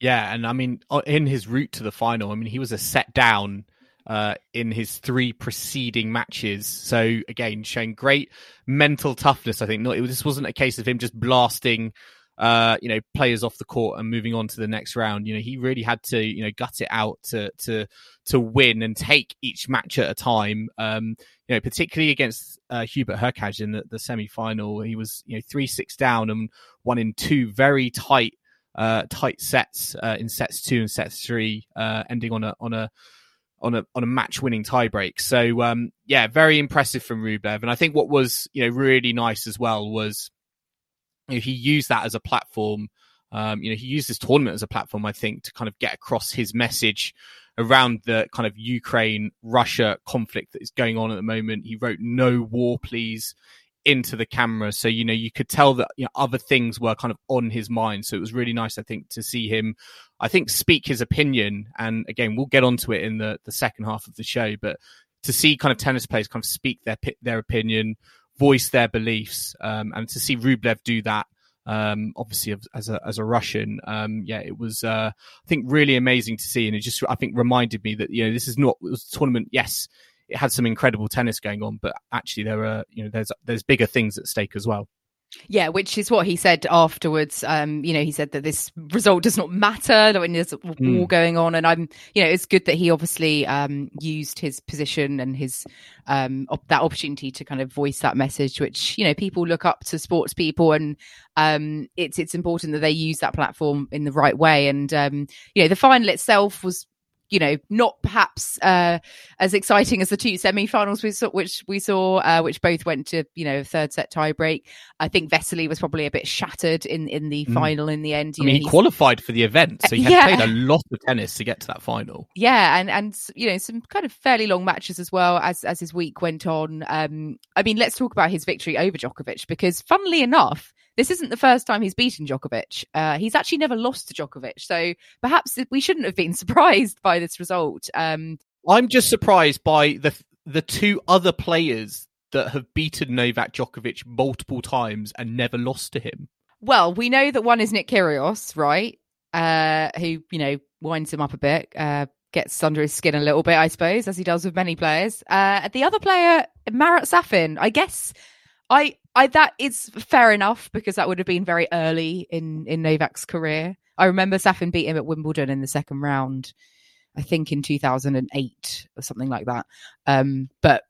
Yeah, and I mean, in his route to the final, I mean, he was a set down uh, in his three preceding matches. So again, showing great mental toughness. I think not. It, this wasn't a case of him just blasting, uh, you know, players off the court and moving on to the next round. You know, he really had to, you know, gut it out to to to win and take each match at a time. Um, you know, particularly against uh, Hubert Hurkacz in the, the semi final, he was you know three six down and won in two very tight uh, tight sets uh, in sets two and sets three, uh, ending on a on a on a on a match winning tiebreak. So um, yeah, very impressive from Rublev. And I think what was you know really nice as well was you know, he used that as a platform. Um, you know, he used this tournament as a platform, I think, to kind of get across his message around the kind of Ukraine Russia conflict that is going on at the moment. He wrote "No war, please." into the camera so you know you could tell that you know, other things were kind of on his mind so it was really nice i think to see him i think speak his opinion and again we'll get onto it in the the second half of the show but to see kind of tennis players kind of speak their their opinion voice their beliefs um, and to see rublev do that um, obviously as a as a Russian, um, yeah, it was uh, I think really amazing to see, and it just I think reminded me that you know this is not it was a tournament. Yes, it had some incredible tennis going on, but actually there are you know there's there's bigger things at stake as well. Yeah, which is what he said afterwards. Um, you know, he said that this result does not matter when there's a war Mm. going on, and I'm, you know, it's good that he obviously um used his position and his um op- that opportunity to kind of voice that message, which you know people look up to sports people, and um it's it's important that they use that platform in the right way. And um, you know, the final itself was you know, not perhaps uh, as exciting as the two semi-finals we saw, which we saw, uh, which both went to you know third set tiebreak. I think Vesely was probably a bit shattered in in the Mm. final in the end. I mean, know, he qualified for the event, so he had Yeah. played a lot of tennis to get to that final. yeah, and and you know some kind of fairly long matches as well as as his week went on. Um, I mean, let's talk about his victory over Djokovic because, funnily enough. This isn't the first time he's beaten Djokovic. Uh, he's actually never lost to Djokovic, so perhaps we shouldn't have been *laughs* surprised by this result. Um, I'm just surprised by the the two other players that have beaten Novak Djokovic multiple times and never lost to him. Well, we know that one is Nick Kyrgios, right? Uh, who you know winds him up a bit, uh, gets under his skin a little bit, I suppose, as he does with many players. Uh, the other player, Marat Safin, I guess. I, I that is fair enough because that would have been very early in in Novak's career. I remember Safin beat him at Wimbledon in the second round, I think in 2008 or something like that. Um, but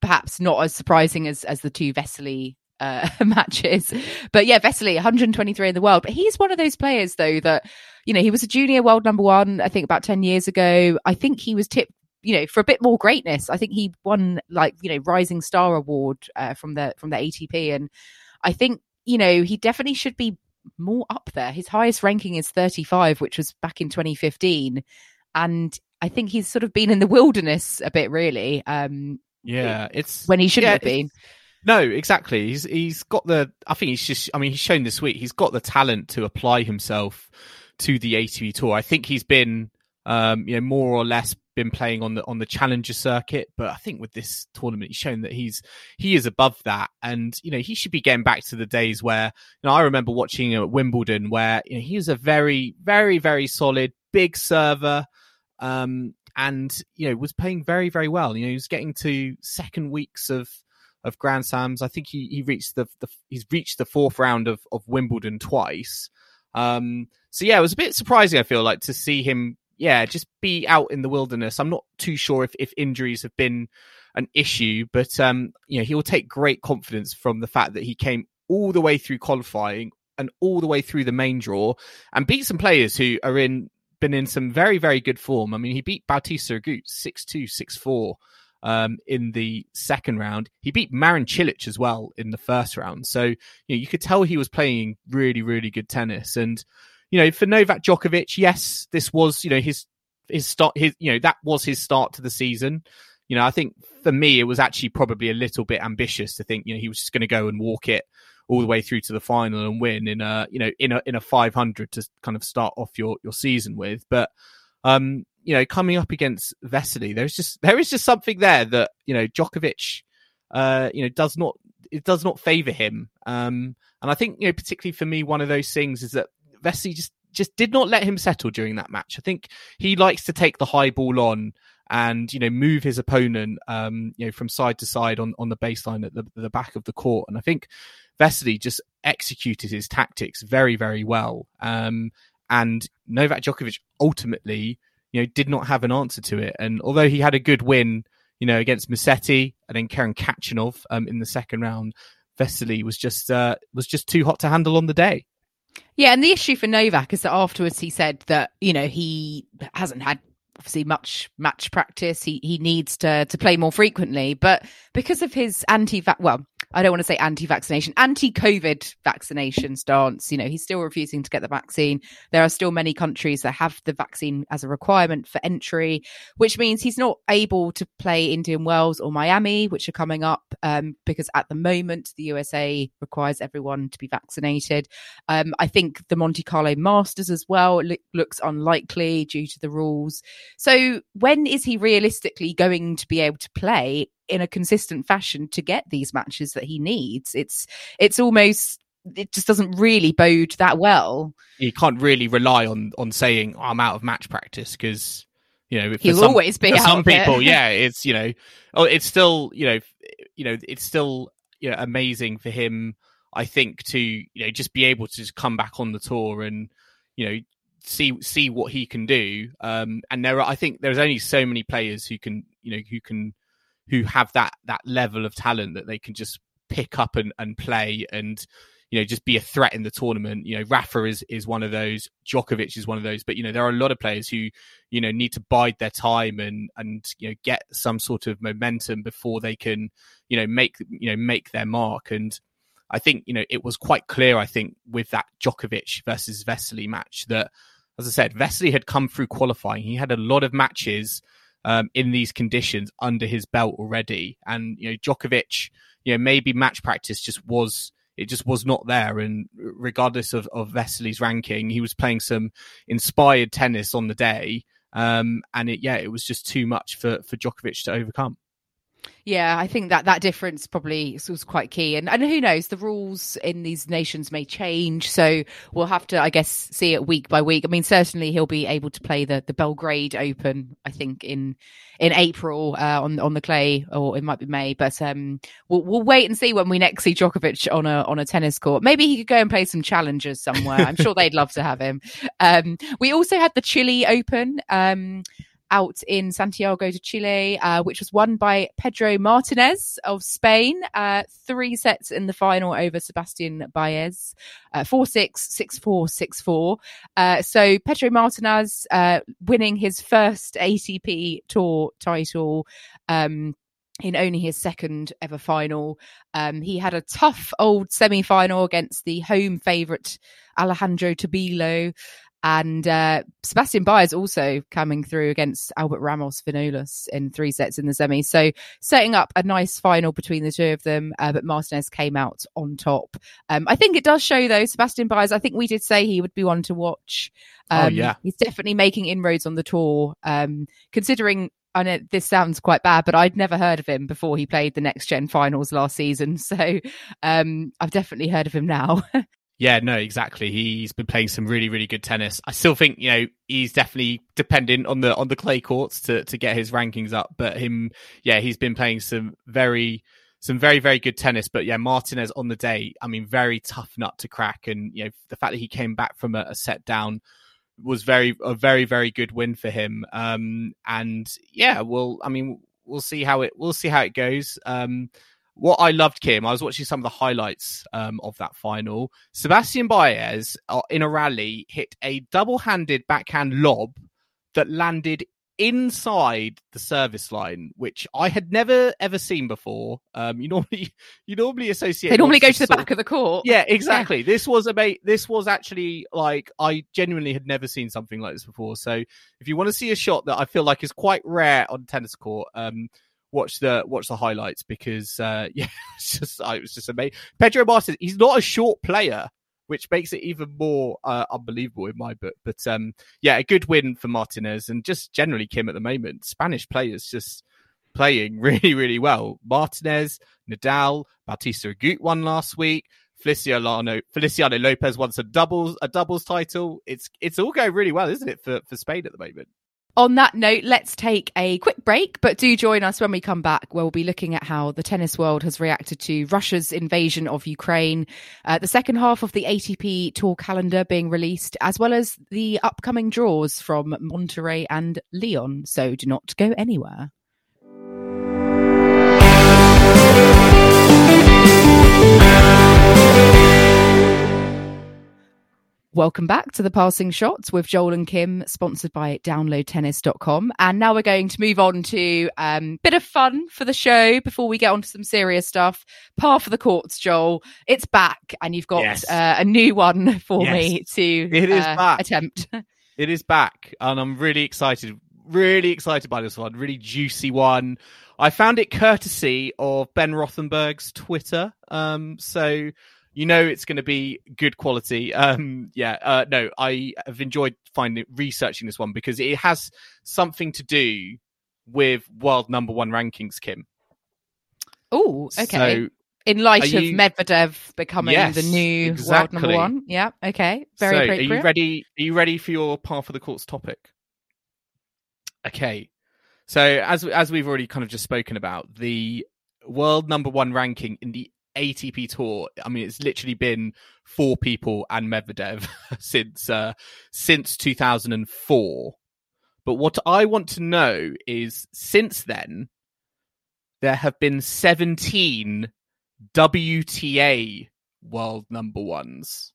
perhaps not as surprising as as the two Vesely uh, *laughs* matches. But yeah, Vesely, 123 in the world. But he's one of those players, though, that, you know, he was a junior world number one, I think about 10 years ago. I think he was tipped, you know, for a bit more greatness. I think he won like, you know, Rising Star Award uh, from the from the ATP. And I think, you know, he definitely should be more up there. His highest ranking is 35, which was back in 2015. And I think he's sort of been in the wilderness a bit, really, um, Yeah, it's when he shouldn't yeah, have been. No, exactly. He's he's got the. I think he's just. I mean, he's shown this week. He's got the talent to apply himself to the ATP tour. I think he's been, um, you know, more or less been playing on the on the challenger circuit. But I think with this tournament, he's shown that he's he is above that, and you know, he should be getting back to the days where you know I remember watching him at Wimbledon, where you know he was a very, very, very solid big server. Um, and you know was playing very very well. You know he was getting to second weeks of of Grand Slams. I think he he reached the, the he's reached the fourth round of of Wimbledon twice. Um, so yeah, it was a bit surprising. I feel like to see him, yeah, just be out in the wilderness. I'm not too sure if if injuries have been an issue, but um, you know he will take great confidence from the fact that he came all the way through qualifying and all the way through the main draw and beat some players who are in been in some very very good form. I mean, he beat Bautista Agut six two six four um, in the second round. He beat Marin Cilic as well in the first round. So you, know, you could tell he was playing really, really good tennis. And you know, for Novak Djokovic, yes, this was you know his his start. His you know that was his start to the season. You know, I think for me it was actually probably a little bit ambitious to think you know he was just going to go and walk it all the way through to the final and win in a you know in a in a 500 to kind of start off your your season with. But um, you know, coming up against Vesely, there's just there is just something there that you know Djokovic, uh, you know, does not it does not favour him. Um, and I think you know, particularly for me, one of those things is that Vesely just just did not let him settle during that match. I think he likes to take the high ball on and you know move his opponent um, you know from side to side on on the baseline at the, the back of the court. And I think Vesely just executed his tactics very very well. Um, and Novak Djokovic ultimately you know, did not have an answer to it. And although he had a good win, you know, against Musetti and then Karen Khachanov um, in the second round, Vesely was just uh, was just too hot to handle on the day. Yeah, and the issue for Novak is that afterwards he said that you know he hasn't had obviously much match practice. He he needs to to play more frequently, but because of his anti well, I don't want to say anti-vaccination, anti-COVID vaccination stance. You know, he's still refusing to get the vaccine. There are still many countries that have the vaccine as a requirement for entry, which means he's not able to play Indian Wells or Miami, which are coming up um, because at the moment the USA requires everyone to be vaccinated. Um, I think the Monte Carlo Masters as well lo- looks unlikely due to the rules. So when is he realistically going to be able to play in a consistent fashion to get these matches that he needs? It's it's almost it just doesn't really bode that well. You can't really rely on on saying oh, I'm out of match practice because you know He'll some, always be out some people. *laughs* yeah, it's you know, oh, it's still you know, you know, it's still you know amazing for him. I think to you know just be able to just come back on the tour and you know see see what he can do. Um, and there are I think there's only so many players who can you know who can who have that that level of talent that they can just pick up and, and play and you know just be a threat in the tournament. You know, Rafa is is one of those, Djokovic is one of those, but you know there are a lot of players who you know need to bide their time and and you know get some sort of momentum before they can you know make you know make their mark and. I think you know it was quite clear. I think with that Djokovic versus Vesely match that, as I said, Vesely had come through qualifying. He had a lot of matches um, in these conditions under his belt already, and you know Djokovic, you know maybe match practice just was it just was not there. And regardless of, of Vesely's ranking, he was playing some inspired tennis on the day. Um, and it, yeah, it was just too much for, for Djokovic to overcome. Yeah, I think that that difference probably was quite key, and and who knows, the rules in these nations may change, so we'll have to, I guess, see it week by week. I mean, certainly he'll be able to play the the Belgrade Open, I think in in April uh, on on the clay, or it might be May, but um, we'll we'll wait and see when we next see Djokovic on a on a tennis court. Maybe he could go and play some challengers somewhere. I'm sure they'd love to have him. *laughs* Um, we also had the Chile Open. Um, out in Santiago de Chile, uh, which was won by Pedro Martinez of Spain. Uh, three sets in the final over Sebastian Baez, uh, 4 6, 6 4, 6 4. Uh, so Pedro Martinez uh, winning his first ATP Tour title. Um, in only his second ever final. Um, he had a tough old semi final against the home favourite Alejandro Tabilo. And uh, Sebastian Baez also coming through against Albert Ramos Vinolas in three sets in the semi. So setting up a nice final between the two of them. Uh, but Martinez came out on top. Um, I think it does show though, Sebastian Baez, I think we did say he would be one to watch. Um, oh, yeah. He's definitely making inroads on the tour. Um, considering I know this sounds quite bad, but I'd never heard of him before he played the next gen finals last season. *laughs* So um, I've definitely heard of him now. *laughs* Yeah, no, exactly. He's been playing some really, really good tennis. I still think you know he's definitely dependent on the on the clay courts to to get his rankings up. But him, yeah, he's been playing some very some very very good tennis. But yeah, Martinez on the day, I mean, very tough nut to crack. And you know the fact that he came back from a, a set down was very a very very good win for him. Um, and yeah, well, I mean, we'll see how it we'll see how it goes. Um, what I loved, Kim, I was watching some of the highlights um, of that final. Sebastian Baez uh, in a rally hit a double-handed backhand lob that landed inside the service line, which I had never ever seen before. Um, you *laughs* normally you normally associate. They normally go to the back of, of the court. Yeah, exactly. Yeah. This was a this was actually like I genuinely had never seen something like this before. So if you want to see a shot that I feel like is quite rare on tennis court, um, watch the watch the highlights because uh, *laughs* yeah, it's just it was just amazing. Pedro Martinez, he's not a short player, which makes it even more uh, unbelievable in my book. But um, yeah, a good win for Martinez and just generally Kim at the moment. Spanish players just playing *laughs* really really well. Martinez, Nadal, Bautista Agut won last week. Feliciano Feliciano Lopez won a doubles a doubles title. It's it's all going really well, isn't it, for, for Spain at the moment? On that note, let's take a quick break, but do join us when we come back, where we'll be looking at how the tennis world has reacted to Russia's invasion of Ukraine, uh, the second half of the ATP Tour calendar being released, as well as the upcoming draws from Monterrey and Lyon. So do not go anywhere. Welcome back to the Passing Shots with Joel and Kim, sponsored by downloadtennis.com. And now we're going to move on to a um, bit of fun for the show before we get on to some serious stuff. Par for the courts, Joel. It's back, and you've got yes. uh, a new one *laughs* for yes. me to it is uh, back. attempt. *laughs* it is back, and I'm really excited. Really excited by this one. Really juicy one. I found it courtesy of Ben Rothenberg's Twitter. Um, so you know it's going to be good quality. Um, yeah, uh, no, I have enjoyed finding researching this one because it has something to do with world number one rankings, Kim. Oh, okay. So, in light of you... Medvedev becoming yes, the new exactly. world number one, yeah, okay, very so appropriate. Are you ready? Are you ready for your par for the courts topic? Okay, so as as we've already kind of just spoken about, the world number one ranking in the ATP tour, I mean, it's literally been four people and Medvedev *laughs* since uh, since 2004. But what I want to know is, since then, there have been 17 WTA world number ones.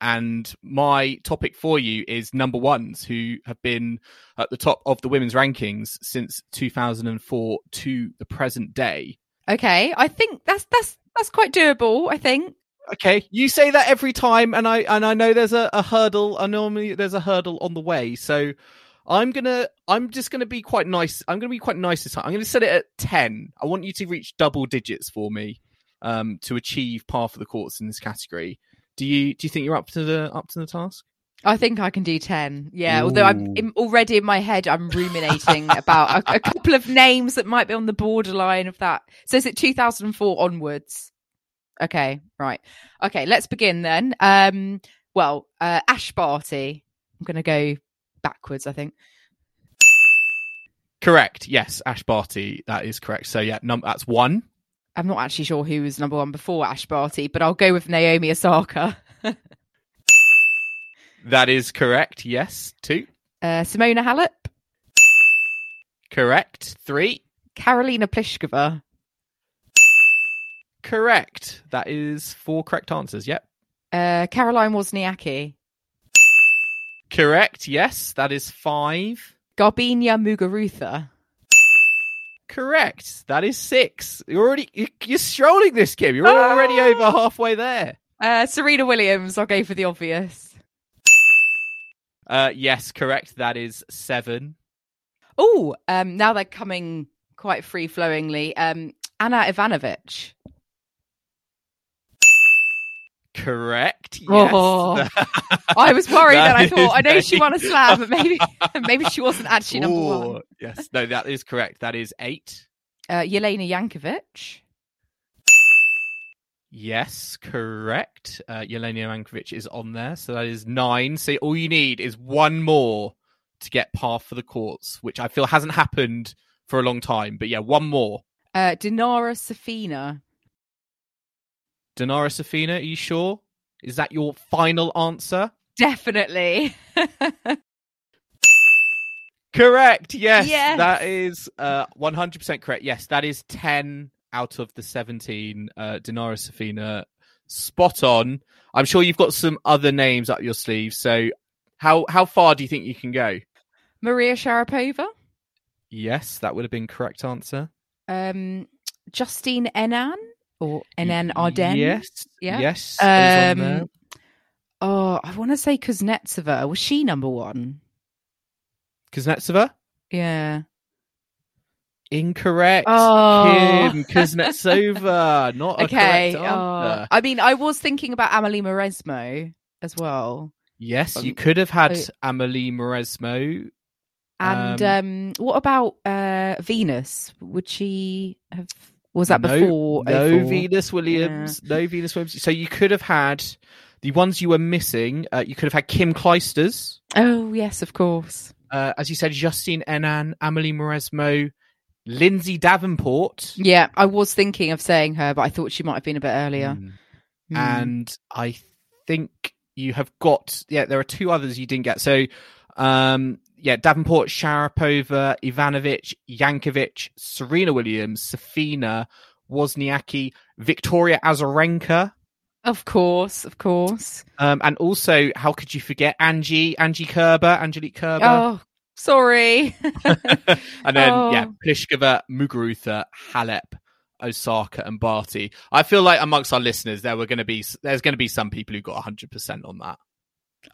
And my topic for you is number ones who have been at the top of the women's rankings since 2004 to the present day. Okay, I think that's that's that's quite doable. I think. Okay, you say that every time, and I and I know there's a, a hurdle. I normally there's a hurdle on the way, so I'm gonna I'm just gonna be quite nice. I'm gonna be quite nice this time. I'm gonna set it at ten. I want you to reach double digits for me um, to achieve par for the courts in this category. Do you do you think you're up to the up to the task? I think I can do 10. Yeah, although I'm in, already in my head, I'm ruminating about a, a couple of names that might be on the borderline of that. So is it 2004 onwards? Okay, right. Okay, let's begin then. Um, well, uh, Ash Barty. I'm going to go backwards, I think. Correct. Yes, Ash Barty. That is correct. So yeah, num- that's one. I'm not actually sure who was number one before Ash Barty, but I'll go with Naomi Osaka. *laughs* That is correct. Yes, two. Uh, Simona Halep, Correct. Three. Karolina Pliskova, Correct. That is four correct answers. Yep. uh, Caroline Wozniacki, Correct. Yes, that is five. Garbiñe Muguruza. Correct. That is six. You're already you- you're strolling this game. You're already Ah! over halfway there. Uh, Serena Williams, I'll go for the obvious. Uh, yes, correct. That is seven. Oh, um, now they're coming quite free flowingly. Um, Ana Ivanovic. Correct. Yes. Oh. *laughs* I was worried That and I thought, I know is she won a slam, but maybe *laughs* maybe she wasn't actually number Ooh, one. Yes. No, that is correct. That is eight. Uh, Jelena Jankovic. Yes, correct. Uh, Jelena Jankovic is on there, so that is nine. So all you need is one more to get par for the courts, which I feel hasn't happened for a long time. But yeah, one more. Uh, Dinara Safina. Dinara Safina, are you sure? Is that your final answer? Definitely. *laughs* Correct. Yes, Yes. that is uh, 100% correct. Yes, that is 10 out of the 17. Uh, Dinara Safina, spot on. I'm sure you've got some other names up your sleeve. So, how how far do you think you can go? Maria Sharapova. Yes, that would have been correct answer. Um, Justine Henin or Henin Hardenne. Yes. Yeah. Yes. I was on there. Um, oh, I want to say Kuznetsova. Was she number one? Kuznetsova? Yeah. Incorrect. Oh. Kim Kuznetsova. *laughs* Not a okay. correct oh. I mean, I was thinking about Amelie Mauresmo as well. Yes, you Um, could have had oh. Amelie Mauresmo. And Um, um, what about uh, Venus? Would she have? Was that No- before? No 04? Venus Williams. No Venus Williams. So you could have had the ones you were missing. Uh, you could have had Kim Clijsters. Oh yes, of course. Uh, as you said, Justine Henin, Amelie Mauresmo, Lindsay Davenport. Yeah, I was thinking of saying her, but I thought she might have been a bit earlier. Mm. Hmm. and I think you have got yeah. There are two others you didn't get. So, um, yeah, Davenport, Sharapova, Ivanovic, Jankovic, Serena Williams, Safina, Wozniacki, Victoria Azarenka, Of course, of course. um, and also how could you forget Angie, Angie Kerber, Angelique Kerber, Oh, sorry. *laughs* and then Oh. yeah, Pliskova, Muguruza, Halep. Osaka and Barty. I feel like amongst our listeners, there were going to be there's going to be some people who got 100 percent on that.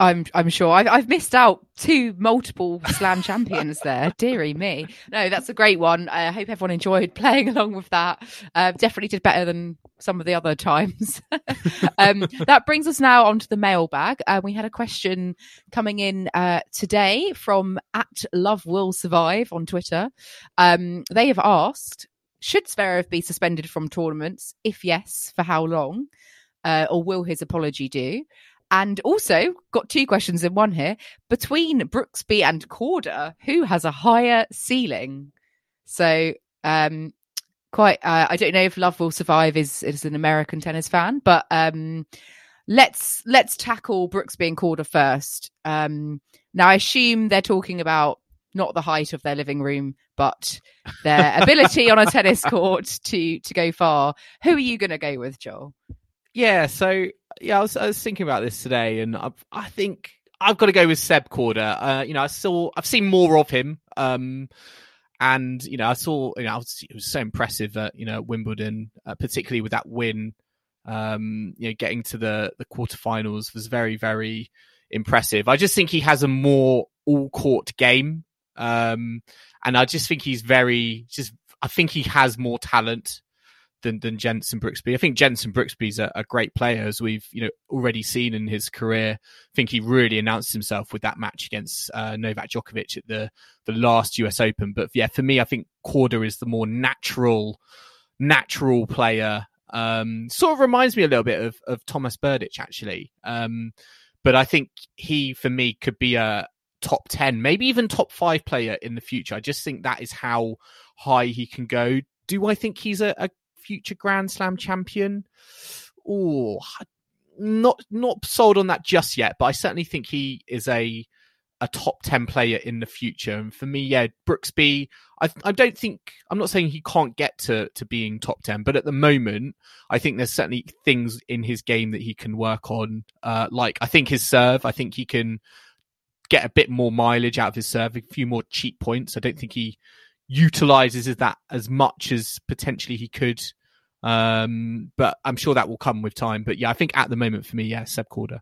I'm I'm sure I've I've missed out two multiple slam champions there. *laughs* Deary me. No, that's a great one. I hope everyone enjoyed *laughs* playing along with that. Uh, definitely did better than some of the other times. *laughs* um, that brings us now onto the mailbag. Uh, we had a question coming in uh, today from at Love Will Survive on Twitter. Um, they have asked, should Zverev be suspended from tournaments? If yes, for how long? Uh, or will his apology do? And also got two questions in one here. Between Brooksby and Korda, who has a higher ceiling? So um quite. Uh, I don't know if Love Will Survive is is an American tennis fan, but um, let's let's tackle Brooksby and Korda first. Um, now, I assume they're talking about not the height of their living room, but their *laughs* ability on a tennis court to to go far. Who are you going to go with, Joel? Yeah, so yeah, I was, I was thinking about this today, and I, I think I've got to go with Seb Korda. Uh, you know, I saw I've seen more of him. Um, and you know, I saw you know, was, it was so impressive at you know Wimbledon, uh, particularly with that win. Um, you know, getting to the the quarterfinals was very very impressive. I just think he has a more all court game, um, and I just think he's very just. I think he has more talent than than Jensen Brooksby. I think Jensen Brooksby's a, a great player, as we've you know already seen in his career. I think he really announced himself with that match against uh, Novak Djokovic at the the last US Open. But yeah, for me, I think Korda is the more natural natural player. Um, sort of reminds me a little bit of of Thomas Berdych actually. Um, but I think he, for me, could be a top 10, maybe even top five player in the future. I just think that is how high he can go. Do I think he's a, a future Grand Slam champion? Oh, not not sold on that just yet, but I certainly think he is a a top 10 player in the future. And for me, yeah, Brooksby, I, I don't think, I'm not saying he can't get to, to being top 10, but at the moment, I think there's certainly things in his game that he can work on. Uh, like, I think his serve, I think he can get a bit more mileage out of his serve, a few more cheap points. I don't think he utilizes that as much as potentially he could. Um, but I'm sure that will come with time. But yeah, I think at the moment for me, yeah, Seb Korda.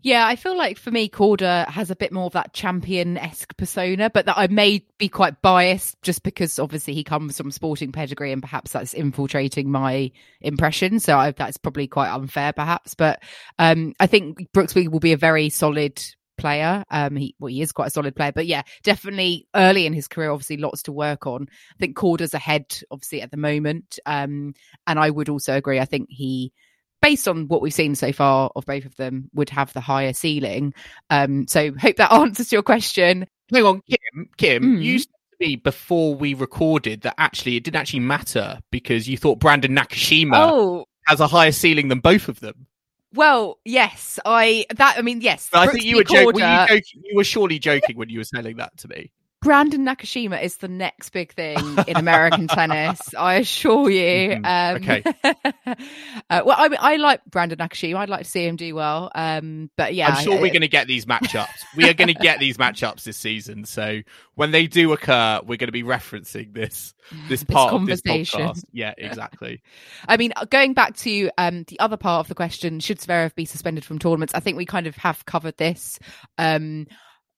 Yeah, I feel like for me, Korda has a bit more of that champion esque persona, but that I may be quite biased just because obviously he comes from sporting pedigree and perhaps that's infiltrating my impression. So I, that's probably quite unfair, perhaps. But um, I think Brooksby will be a very solid player. Um, he well, he is quite a solid player, but yeah, definitely early in his career, obviously lots to work on. I think Korda's ahead, obviously at the moment, um, and I would also agree. I think he based on what we've seen so far of both of them, would have the higher ceiling. Um, so hope that *laughs* answers your question. Hang on, Kim. Kim, mm. you said to me before we recorded that actually it didn't actually matter because you thought Brandon Nakashima oh. has a higher ceiling than both of them. Well, yes, I that I mean, yes. I think you were, joking, were you, joking, you were surely joking when you were saying that to me. Brandon Nakashima is the next big thing in American *laughs* tennis. I assure you. Mm-hmm. Um, okay. *laughs* uh, well, I mean, I like Brandon Nakashima. I'd like to see him do well. Um, but yeah, I'm sure I, we're going to get these matchups. we are going to get these matchups this season. So when they do occur, we're going to be referencing this *laughs* this part this conversation. of this podcast. Yeah, exactly. I mean, going back to um, the other part of the question, should Zverev be suspended from tournaments? I think we kind of have covered this. Um,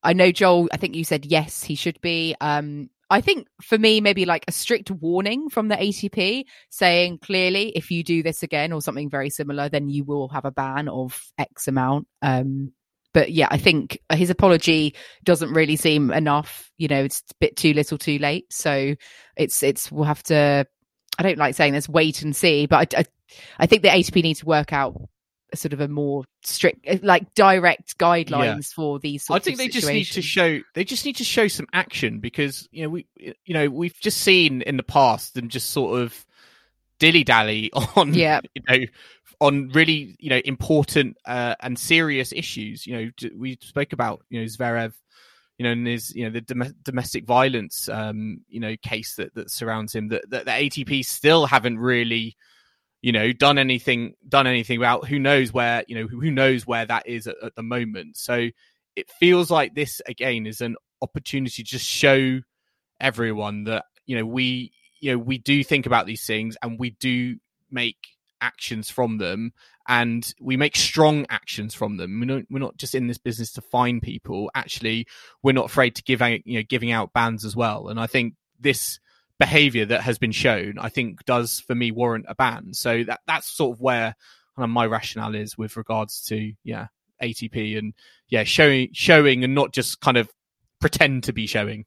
I know Joel, I think you said yes, he should be. Um, I think for me, maybe like a strict warning from the ATP saying clearly, if you do this again or something very similar, then you will have a ban of X amount. Um, but yeah, I think his apology doesn't really seem enough. You know, it's a bit too little, too late. So it's it's we'll have to. I don't like saying this. Wait and see, but I, I, I think the ATP needs to work out sort of a more strict, uh, like direct guidelines yeah. for these. Sorts of. I think they just need to show. They just need to show some action because you know we, you know, we've just seen in the past them just sort of dilly dally *laughs* on, yeah, you know, on really you know important uh, and serious issues. You know, we spoke about you know Zverev. You know, and there's you know the dom- domestic violence, um, you know, case that that surrounds him. That, that the ATP still haven't really you know done anything done anything about who knows where you know who knows where that is at, at the moment. So it feels like this again is an opportunity to just show everyone that you know we you know we do think about these things and we do make actions from them and we make strong actions from them. We're not, we're not just in this business to find people. Actually we're not afraid to give out you know giving out bans as well. And i think this behavior that has been shown, I think does for me warrant a ban. So that that's sort of where kind of my rationale is with regards to yeah ATP and yeah showing showing and not just kind of pretend to be showing.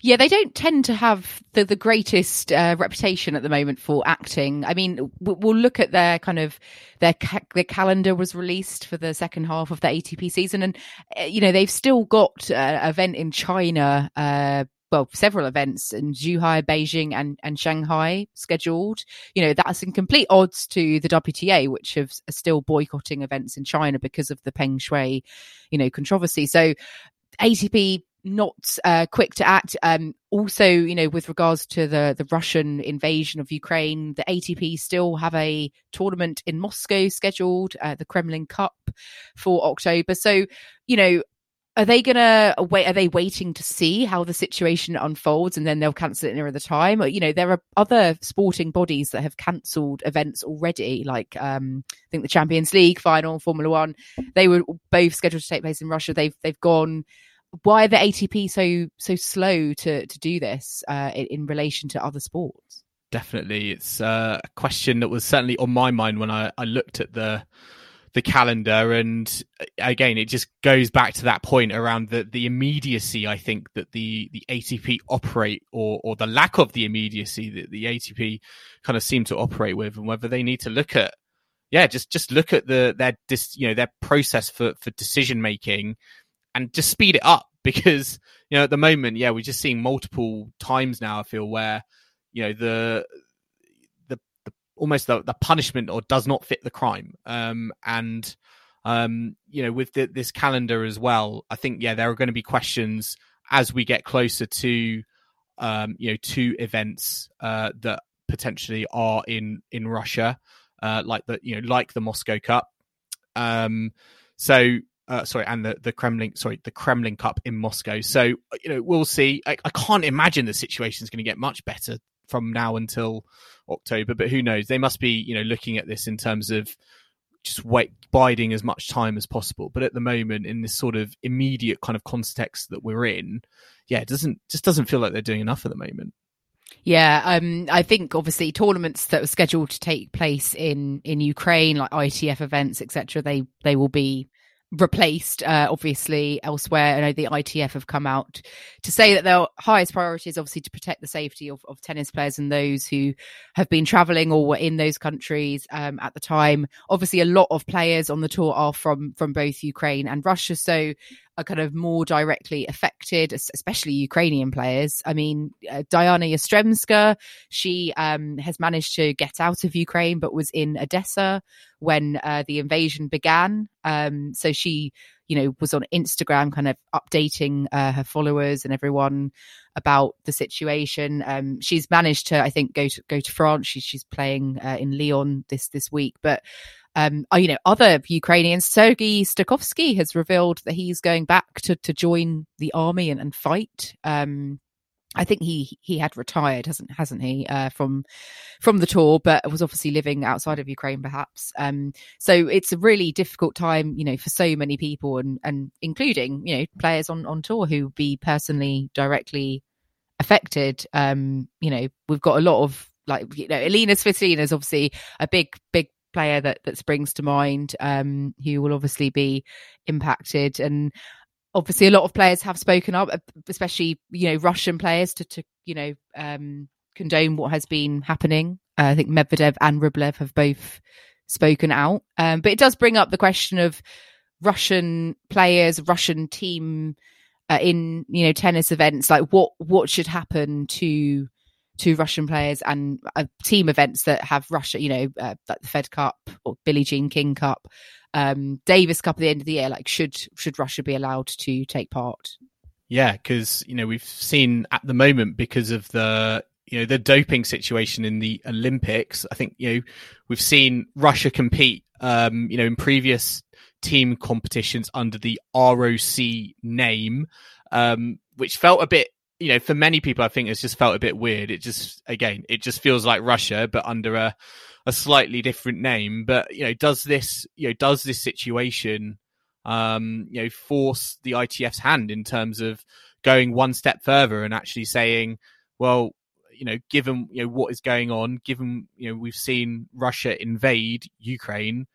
Yeah, they don't tend to have the the greatest uh, reputation at the moment for acting. I mean, we'll look at their kind of their ca- their calendar was released for the second half of the ATP season, and uh, you know they've still got uh, an event in China uh, well, several events in Zhuhai, Beijing, and, and Shanghai scheduled. You know, that's in complete odds to the WTA, which have, are still boycotting events in China because of the Peng Shuai, you know, controversy. So ATP not uh, quick to act. Um, also, you know, with regards to the the Russian invasion of Ukraine, the ATP still have a tournament in Moscow scheduled, uh, the Kremlin Cup for October. So, you know, are they gonna wait? Are they waiting to see how the situation unfolds and then they'll cancel it near the time? Or, you know, there are other sporting bodies that have cancelled events already, like um, I think the Champions League final, Formula One. They were both scheduled to take place in Russia. They've they've gone why are the ATP so so slow to to do this uh, in, in, relation to other sports? Definitely, it's uh, a question that was certainly on my mind when I, I looked at the the calendar, and uh, again, it just goes back to that point around the the immediacy. I think that the the ATP operate, or or the lack of the immediacy that the ATP kind of seem to operate with, and whether they need to look at yeah, just just look at the their dis, you know their process for for decision making and just speed it up *laughs* because you know at the moment, yeah, we're just seeing multiple times now. I feel where you know the almost the, the punishment or does not fit the crime, um, and um, you know with the, this calendar as well. I think yeah, there are going to be questions as we get closer to um, you know two events uh, that potentially are in in Russia, uh, like the you know like the Moscow Cup. Um, so uh, sorry, and the, the Kremlin, sorry, the Kremlin Cup in Moscow. So, you know, we'll see. I, I can't imagine the situation is going to get much better from now until October, but who knows? They must be, you know, looking at this in terms of just wait, biding as much time as possible. But at the moment, in this sort of immediate kind of context that we're in, yeah, it doesn't just doesn't feel like they're doing enough at the moment. Yeah, um, I think obviously tournaments that were scheduled to take place in in Ukraine, like ITF events, etc., they they will be replaced uh, obviously elsewhere. I know the ITF have come out to say that their highest priority is obviously to protect the safety of, of tennis players and those who have been traveling or were in those countries um, at the time. Obviously, a lot of players on the tour are from from both Ukraine and Russia, so are kind of more directly affected, especially Ukrainian players. I mean, uh, Diana Yastremska, she um, has managed to get out of Ukraine, but was in Odessa when uh, the invasion began. Um, so she, you know, was on Instagram, kind of updating uh, her followers and everyone about the situation. Um, she's managed to, I think, go to go to France. She, she's playing uh, in Lyon this this week, but um, uh, you know, other Ukrainians. Sergei Stakhovsky has revealed that he's going back to, to join the army and, and fight. Um, I think he he had retired, hasn't hasn't he, uh, from from the tour, but was obviously living outside of Ukraine, perhaps. Um, so it's a really difficult time, you know, for so many people, and and including you know players on on tour who be personally directly affected. Um, you know, we've got a lot of like you know, Elina Svitolina is obviously a big big player that that springs to mind um, who will obviously be impacted. And obviously a lot of players have spoken up especially you know russian players to to you know um, condone what has been happening. Uh, i think medvedev and rublev have both spoken out. Um, but it does bring up the question of russian players russian team uh, in you know tennis events like what what should happen to to Russian players and uh, team events that have Russia, you know, uh, like the Fed Cup or Billie Jean King Cup, um, Davis Cup at the end of the year. Like, should should Russia be allowed to take part? Yeah, because you know we've seen at the moment because of the you know the doping situation in the Olympics. I think you know we've seen Russia compete. Um, you know in previous team competitions under the ROC name, um, which felt a bit you know, for many people, I think it's just felt a bit weird. It just, again, it just feels like Russia, but under a, a slightly different name. But, you know, does this, you know, does this situation, um, you know, force the ITF's hand in terms of going one step further and actually saying, well, you know, given, you know, what is going on, given, you know, we've seen Russia invade Ukraine,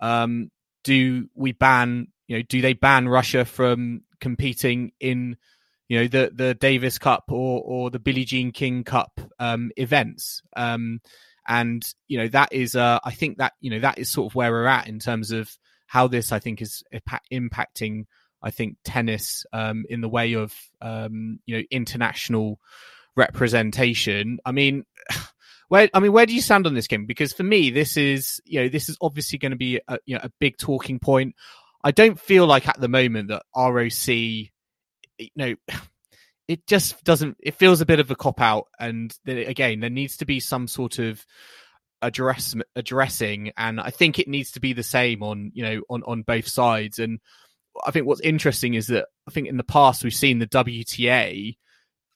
um, do we ban, you know, do they ban Russia from competing in, you know the the Davis Cup or or the Billie Jean King Cup um, events. Um, and you know that is uh, I think that you know that is sort of where we're at in terms of how this I think is impacting I think tennis um, in the way of um, you know international representation. I mean, *sighs* where I mean, where do you stand on this game? Because for me, this is you know this is obviously going to be a, you know a big talking point. I don't feel like at the moment that ROC, you know, *sighs* it just doesn't. It feels a bit of a cop out, and again, there needs to be some sort of address addressing, and I think it needs to be the same on you know on on both sides. And I think what's interesting is that I think in the past we've seen the WTA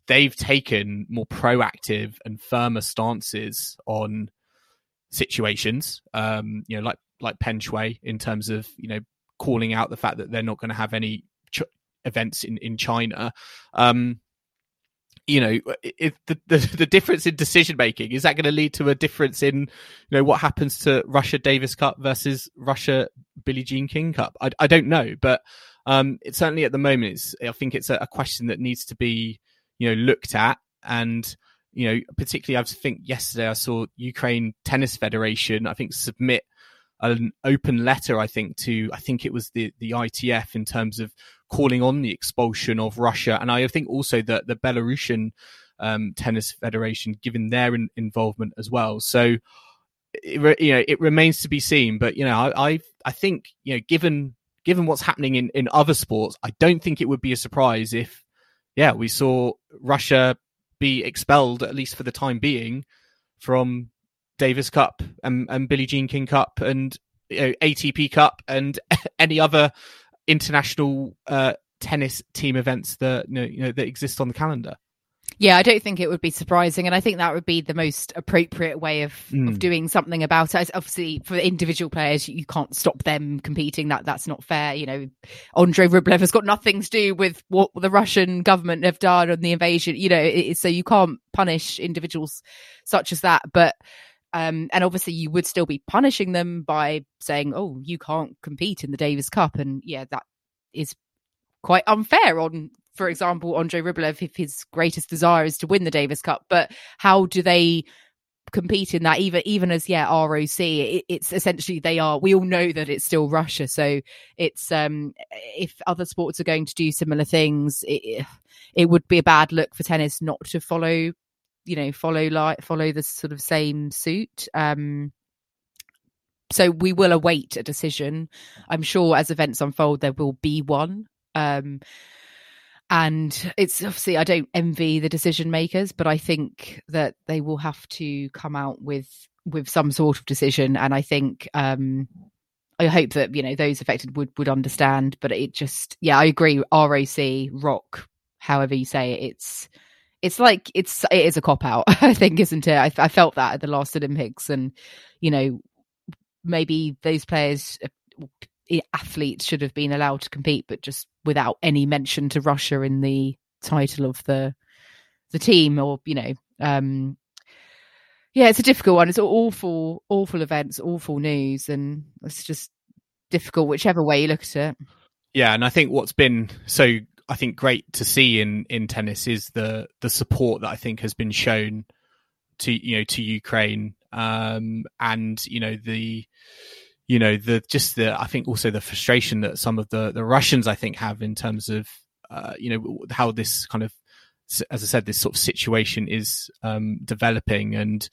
they've taken more proactive and firmer stances on situations. Um, you know, like like Peng Shuai in terms of you know calling out the fact that they're not going to have any events in in China. Um, you know, if the, the, the difference in decision making is that going to lead to a difference in, you know, what happens to Russia Davis Cup versus Russia Billie Jean King Cup? I, I don't know, but um, certainly at the moment. It's, I think it's a, a question that needs to be, you know, looked at, and you know, particularly I think yesterday I saw Ukraine Tennis Federation, I think submit an open letter, I think, to I think it was the the ITF in terms of calling on the expulsion of Russia, and I think also that the Belarusian um, Tennis Federation, given their in- involvement as well. So, it, you know, it remains to be seen. But you know, I, I I think you know, given given what's happening in in other sports, I don't think it would be a surprise if, yeah, we saw Russia be expelled at least for the time being from Davis Cup and, and Billie Jean King Cup and you know, ATP Cup and *laughs* any other international uh, tennis team events that you know, you know that exist on the calendar. Yeah, I don't think it would be surprising, and I think that would be the most appropriate way of, mm. of doing something about it. Obviously, for individual players, you can't stop them competing. That that's not fair. You know, Andrei Rublev has got nothing to do with what the Russian government have done on the invasion. You know, it, so you can't punish individuals such as that. But um, and obviously, you would still be punishing them by saying, "Oh, you can't compete in the Davis Cup," and yeah, that is quite unfair on, for example, Andrei Rublev if his greatest desire is to win the Davis Cup. But how do they compete in that? Even even as yeah, ROC, it, it's essentially they are. We all know that it's still Russia, so it's um if other sports are going to do similar things, it, it would be a bad look for tennis not to follow you know follow like follow the sort of same suit um so we will await a decision i'm sure as events unfold there will be one um and it's obviously i don't envy the decision makers but i think that they will have to come out with with some sort of decision and i think um I hope that you know those affected would would understand, but it just yeah, I agree. ROC, rock, however you say it, it's it's like it's it is a cop out *laughs* i think isn't it? I, I, felt that at the last olympics and you know maybe those players uh, athletes should have been allowed to compete but just without any mention to russia in the title of the the team or you know um yeah it's a difficult one. It's awful awful events awful news and it's just difficult whichever way you look at it. Yeah and i think what's been so I think great to see in in tennis is the the support that I think has been shown to you know to Ukraine. Um, and you know the you know the just the I think also the frustration that some of the the Russians I think have in terms of uh, you know how this kind of as I said this sort of situation is um, developing. And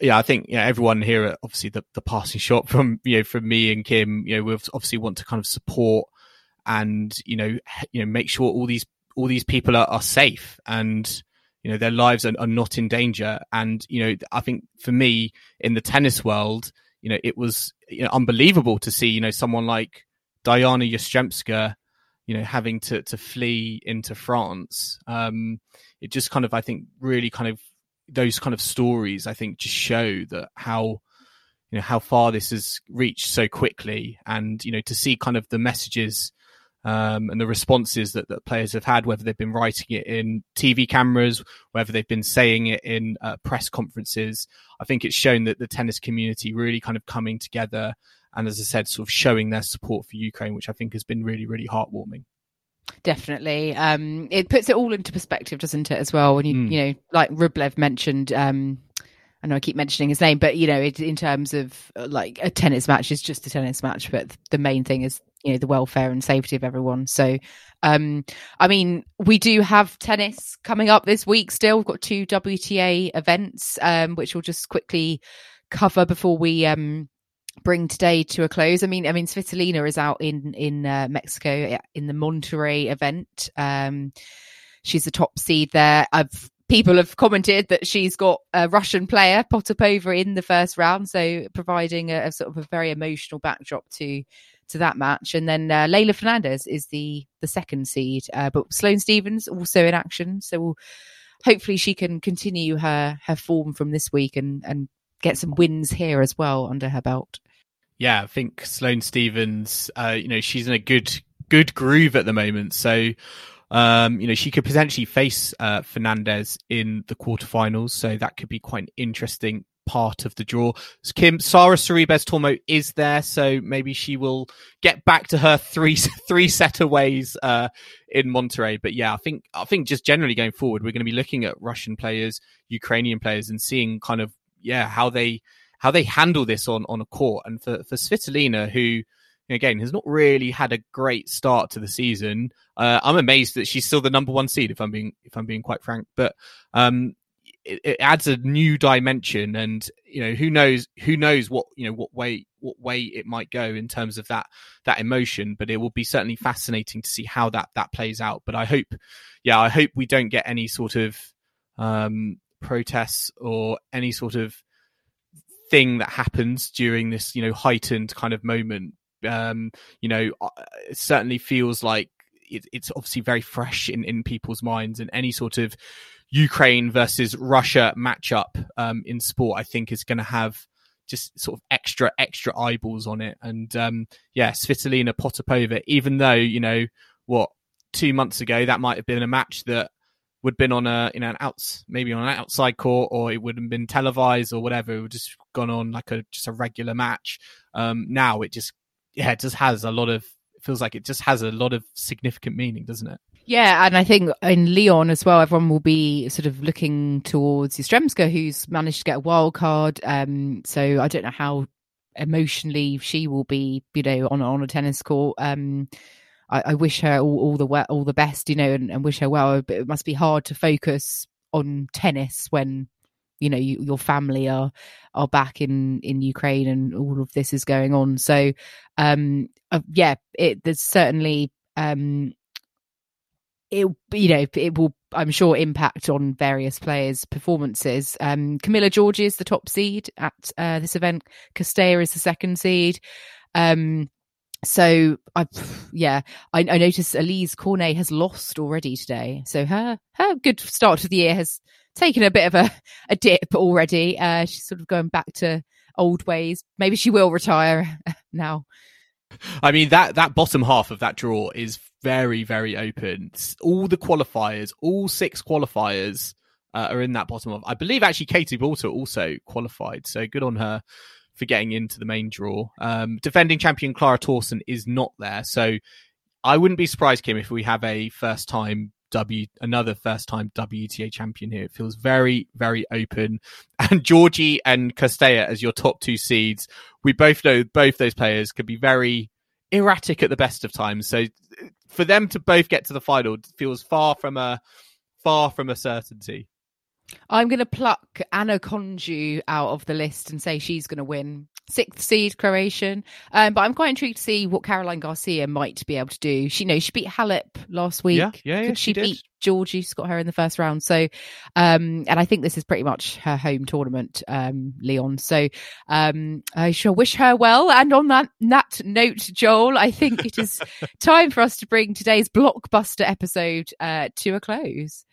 yeah, I think know, everyone here, obviously the, the passing shot from you know from me and Kim, you know, we obviously want to kind of support and you know you know make sure all these all these people are, are safe and you know their lives are, are not in danger and you know i think for me in the tennis world you know it was you know, unbelievable to see you know someone like diana yastremska you know having to to flee into france um it just kind of i think really kind of those kind of stories i think just show that how you know how far this has reached so quickly and you know to see kind of the messages um, and the responses that, that players have had, whether they've been writing it in TV cameras, whether they've been saying it in uh, press conferences. I think it's shown that the tennis community really kind of coming together and, as I said, sort of showing their support for Ukraine, which I think has been really, really heartwarming. Definitely. Um, it puts it all into perspective, doesn't it, as well? When you, mm. you know, like Rublev mentioned, um, I know I keep mentioning his name, but you know, it, in terms of uh, like a tennis match is just a tennis match, but the main thing is you know the welfare and safety of everyone. So, um, I mean, we do have tennis coming up this week. Still, we've got two WTA events, um, which we'll just quickly cover before we um bring today to a close. I mean, I mean, Svitolina is out in in uh, Mexico in the Monterrey event. Um, she's the top seed there. I've people have commented that she's got a Russian player Potapova in the first round, so providing a, a sort of a very emotional backdrop to to that match. And then uh, Leylah Fernandez is the the second seed, uh, but Sloane Stephens also in action. So we'll, hopefully she can continue her her form from this week and and get some wins here as well under her belt. Yeah, I think Sloane Stephens, uh, you know, she's in a good good groove at the moment. So um, you know, she could potentially face uh, Fernandez in the quarterfinals, so that could be quite an interesting part of the draw. Kim Sara Sorribes Tormo is there, so maybe she will get back to her three *laughs* three setter ways uh, in Monterrey. But yeah, I think I think just generally going forward, we're going to be looking at Russian players, Ukrainian players, and seeing kind of yeah how they how they handle this on on a court. And for for Svitolina, who again has not really had a great start to the season. Uh, I'm amazed that she's still the number one seed. If I'm being if I'm being quite frank, but um, it, it, adds a new dimension, and you know who knows who knows what you know what way what way it might go in terms of that that emotion. But it will be certainly fascinating to see how that that plays out. But I hope, yeah, I hope we don't get any sort of um, protests or any sort of thing that happens during this you know heightened kind of moment um, you know, uh, it certainly feels like it, it's obviously very fresh in, in people's minds, and any sort of Ukraine versus Russia matchup um, in sport, I think, is going to have just sort of extra extra eyeballs on it. And um, yeah, Svitolina Potapova, even though you know what two months ago that might have been a match that would have been on a you know an outs maybe on an outside court or it would have been televised or whatever it would just gone on like a just a regular match um now it just yeah, it just has a lot of. It feels like it just has a lot of significant meaning, doesn't it? Yeah, and I think in Lyon as well, everyone will be sort of looking towards Yastremska, who's managed to get a wild card. Um, so I don't know how emotionally she will be, you know, on on a tennis court. Um, I, I wish her all, all, the all the best, you know, and, and wish her well. But it must be hard to focus on tennis when you know you, your family are are back in in Ukraine and all of this is going on so um uh, yeah it there's certainly um it you know it will I'm sure impact on various players' performances. Um, Camila Giorgi is the top seed at uh, this event. Cirstea is the second seed. Um, so I, yeah, I, I noticed Alizé Cornet has lost already today. So her her good start to the year has taken a bit of a, a dip already. Uh, she's sort of going back to old ways. Maybe she will retire *laughs* now. I mean that that bottom half of that draw is very very open. All the qualifiers, all six qualifiers, uh, are in that bottom of. I believe actually Katie Boulter also qualified, so good on her for getting into the main draw. Um, defending champion Clara Tauson is not there, so I wouldn't be surprised, Kim, if we have a first time W another first time WTA champion here. It feels very, very open. *laughs* And Giorgi and Cirstea as your top two seeds. We both know both those players could be very erratic at the best of times. So for them to both get to the final feels far from a far from a certainty. I'm going to pluck Ana Konjuh out of the list and say she's going to win sixth seed Croatian. Um, but I'm quite intrigued to see what Caroline Garcia might be able to do. She you know she beat Halep last week. Yeah, yeah, yeah Could she, she beat Giorgi? She's got her in the first round. So, um, and I think this is pretty much her home tournament, um, Lyon. So, um, I shall wish her well. And on that that note, Joel, I think it is *laughs* time for us to bring today's blockbuster episode uh, to a close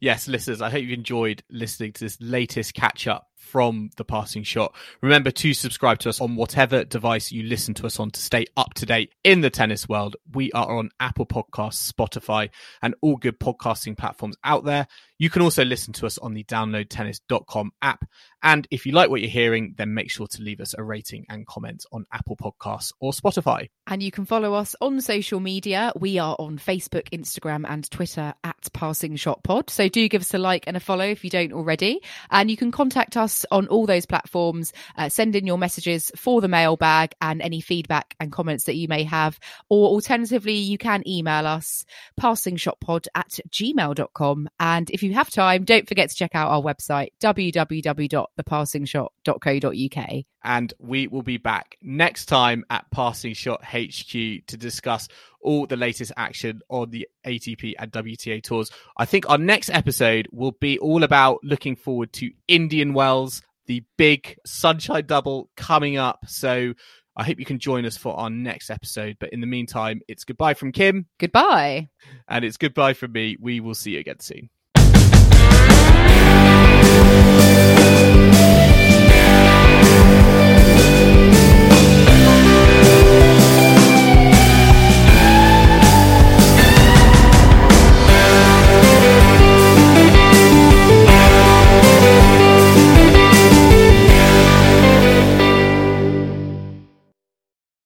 yes, listeners, I hope you enjoyed listening to this latest catch up from the passing shot. Remember to subscribe to us on whatever device you listen to us on to stay up to date in the tennis world. We are on Apple Podcasts, Spotify, and all good podcasting platforms out there. You can also listen to us on the downloadtennis.com app. And if you like what you're hearing, then make sure to leave us a rating and comment on Apple Podcasts or Spotify. And you can follow us on social media. We are on Facebook, Instagram, and Twitter at Passing Shot Pod. So do give us a like and a follow if you don't already. And you can contact us us on all those platforms. Uh, send in your messages for the mailbag and any feedback and comments that you may have. Or alternatively, you can email us passingshotpod at gmail.com. And if you have time, don't forget to check out our website, www.thepassingshot.co.uk. And we will be back next time at Passing Shot HQ to discuss all the latest action on the ATP and WTA tours. I think our next episode will be all about looking forward to Indian Wells, the big sunshine double coming up. So I hope you can join us for our next episode. But in the meantime, it's goodbye from Kim. Goodbye. And it's goodbye from me. We will see you again soon.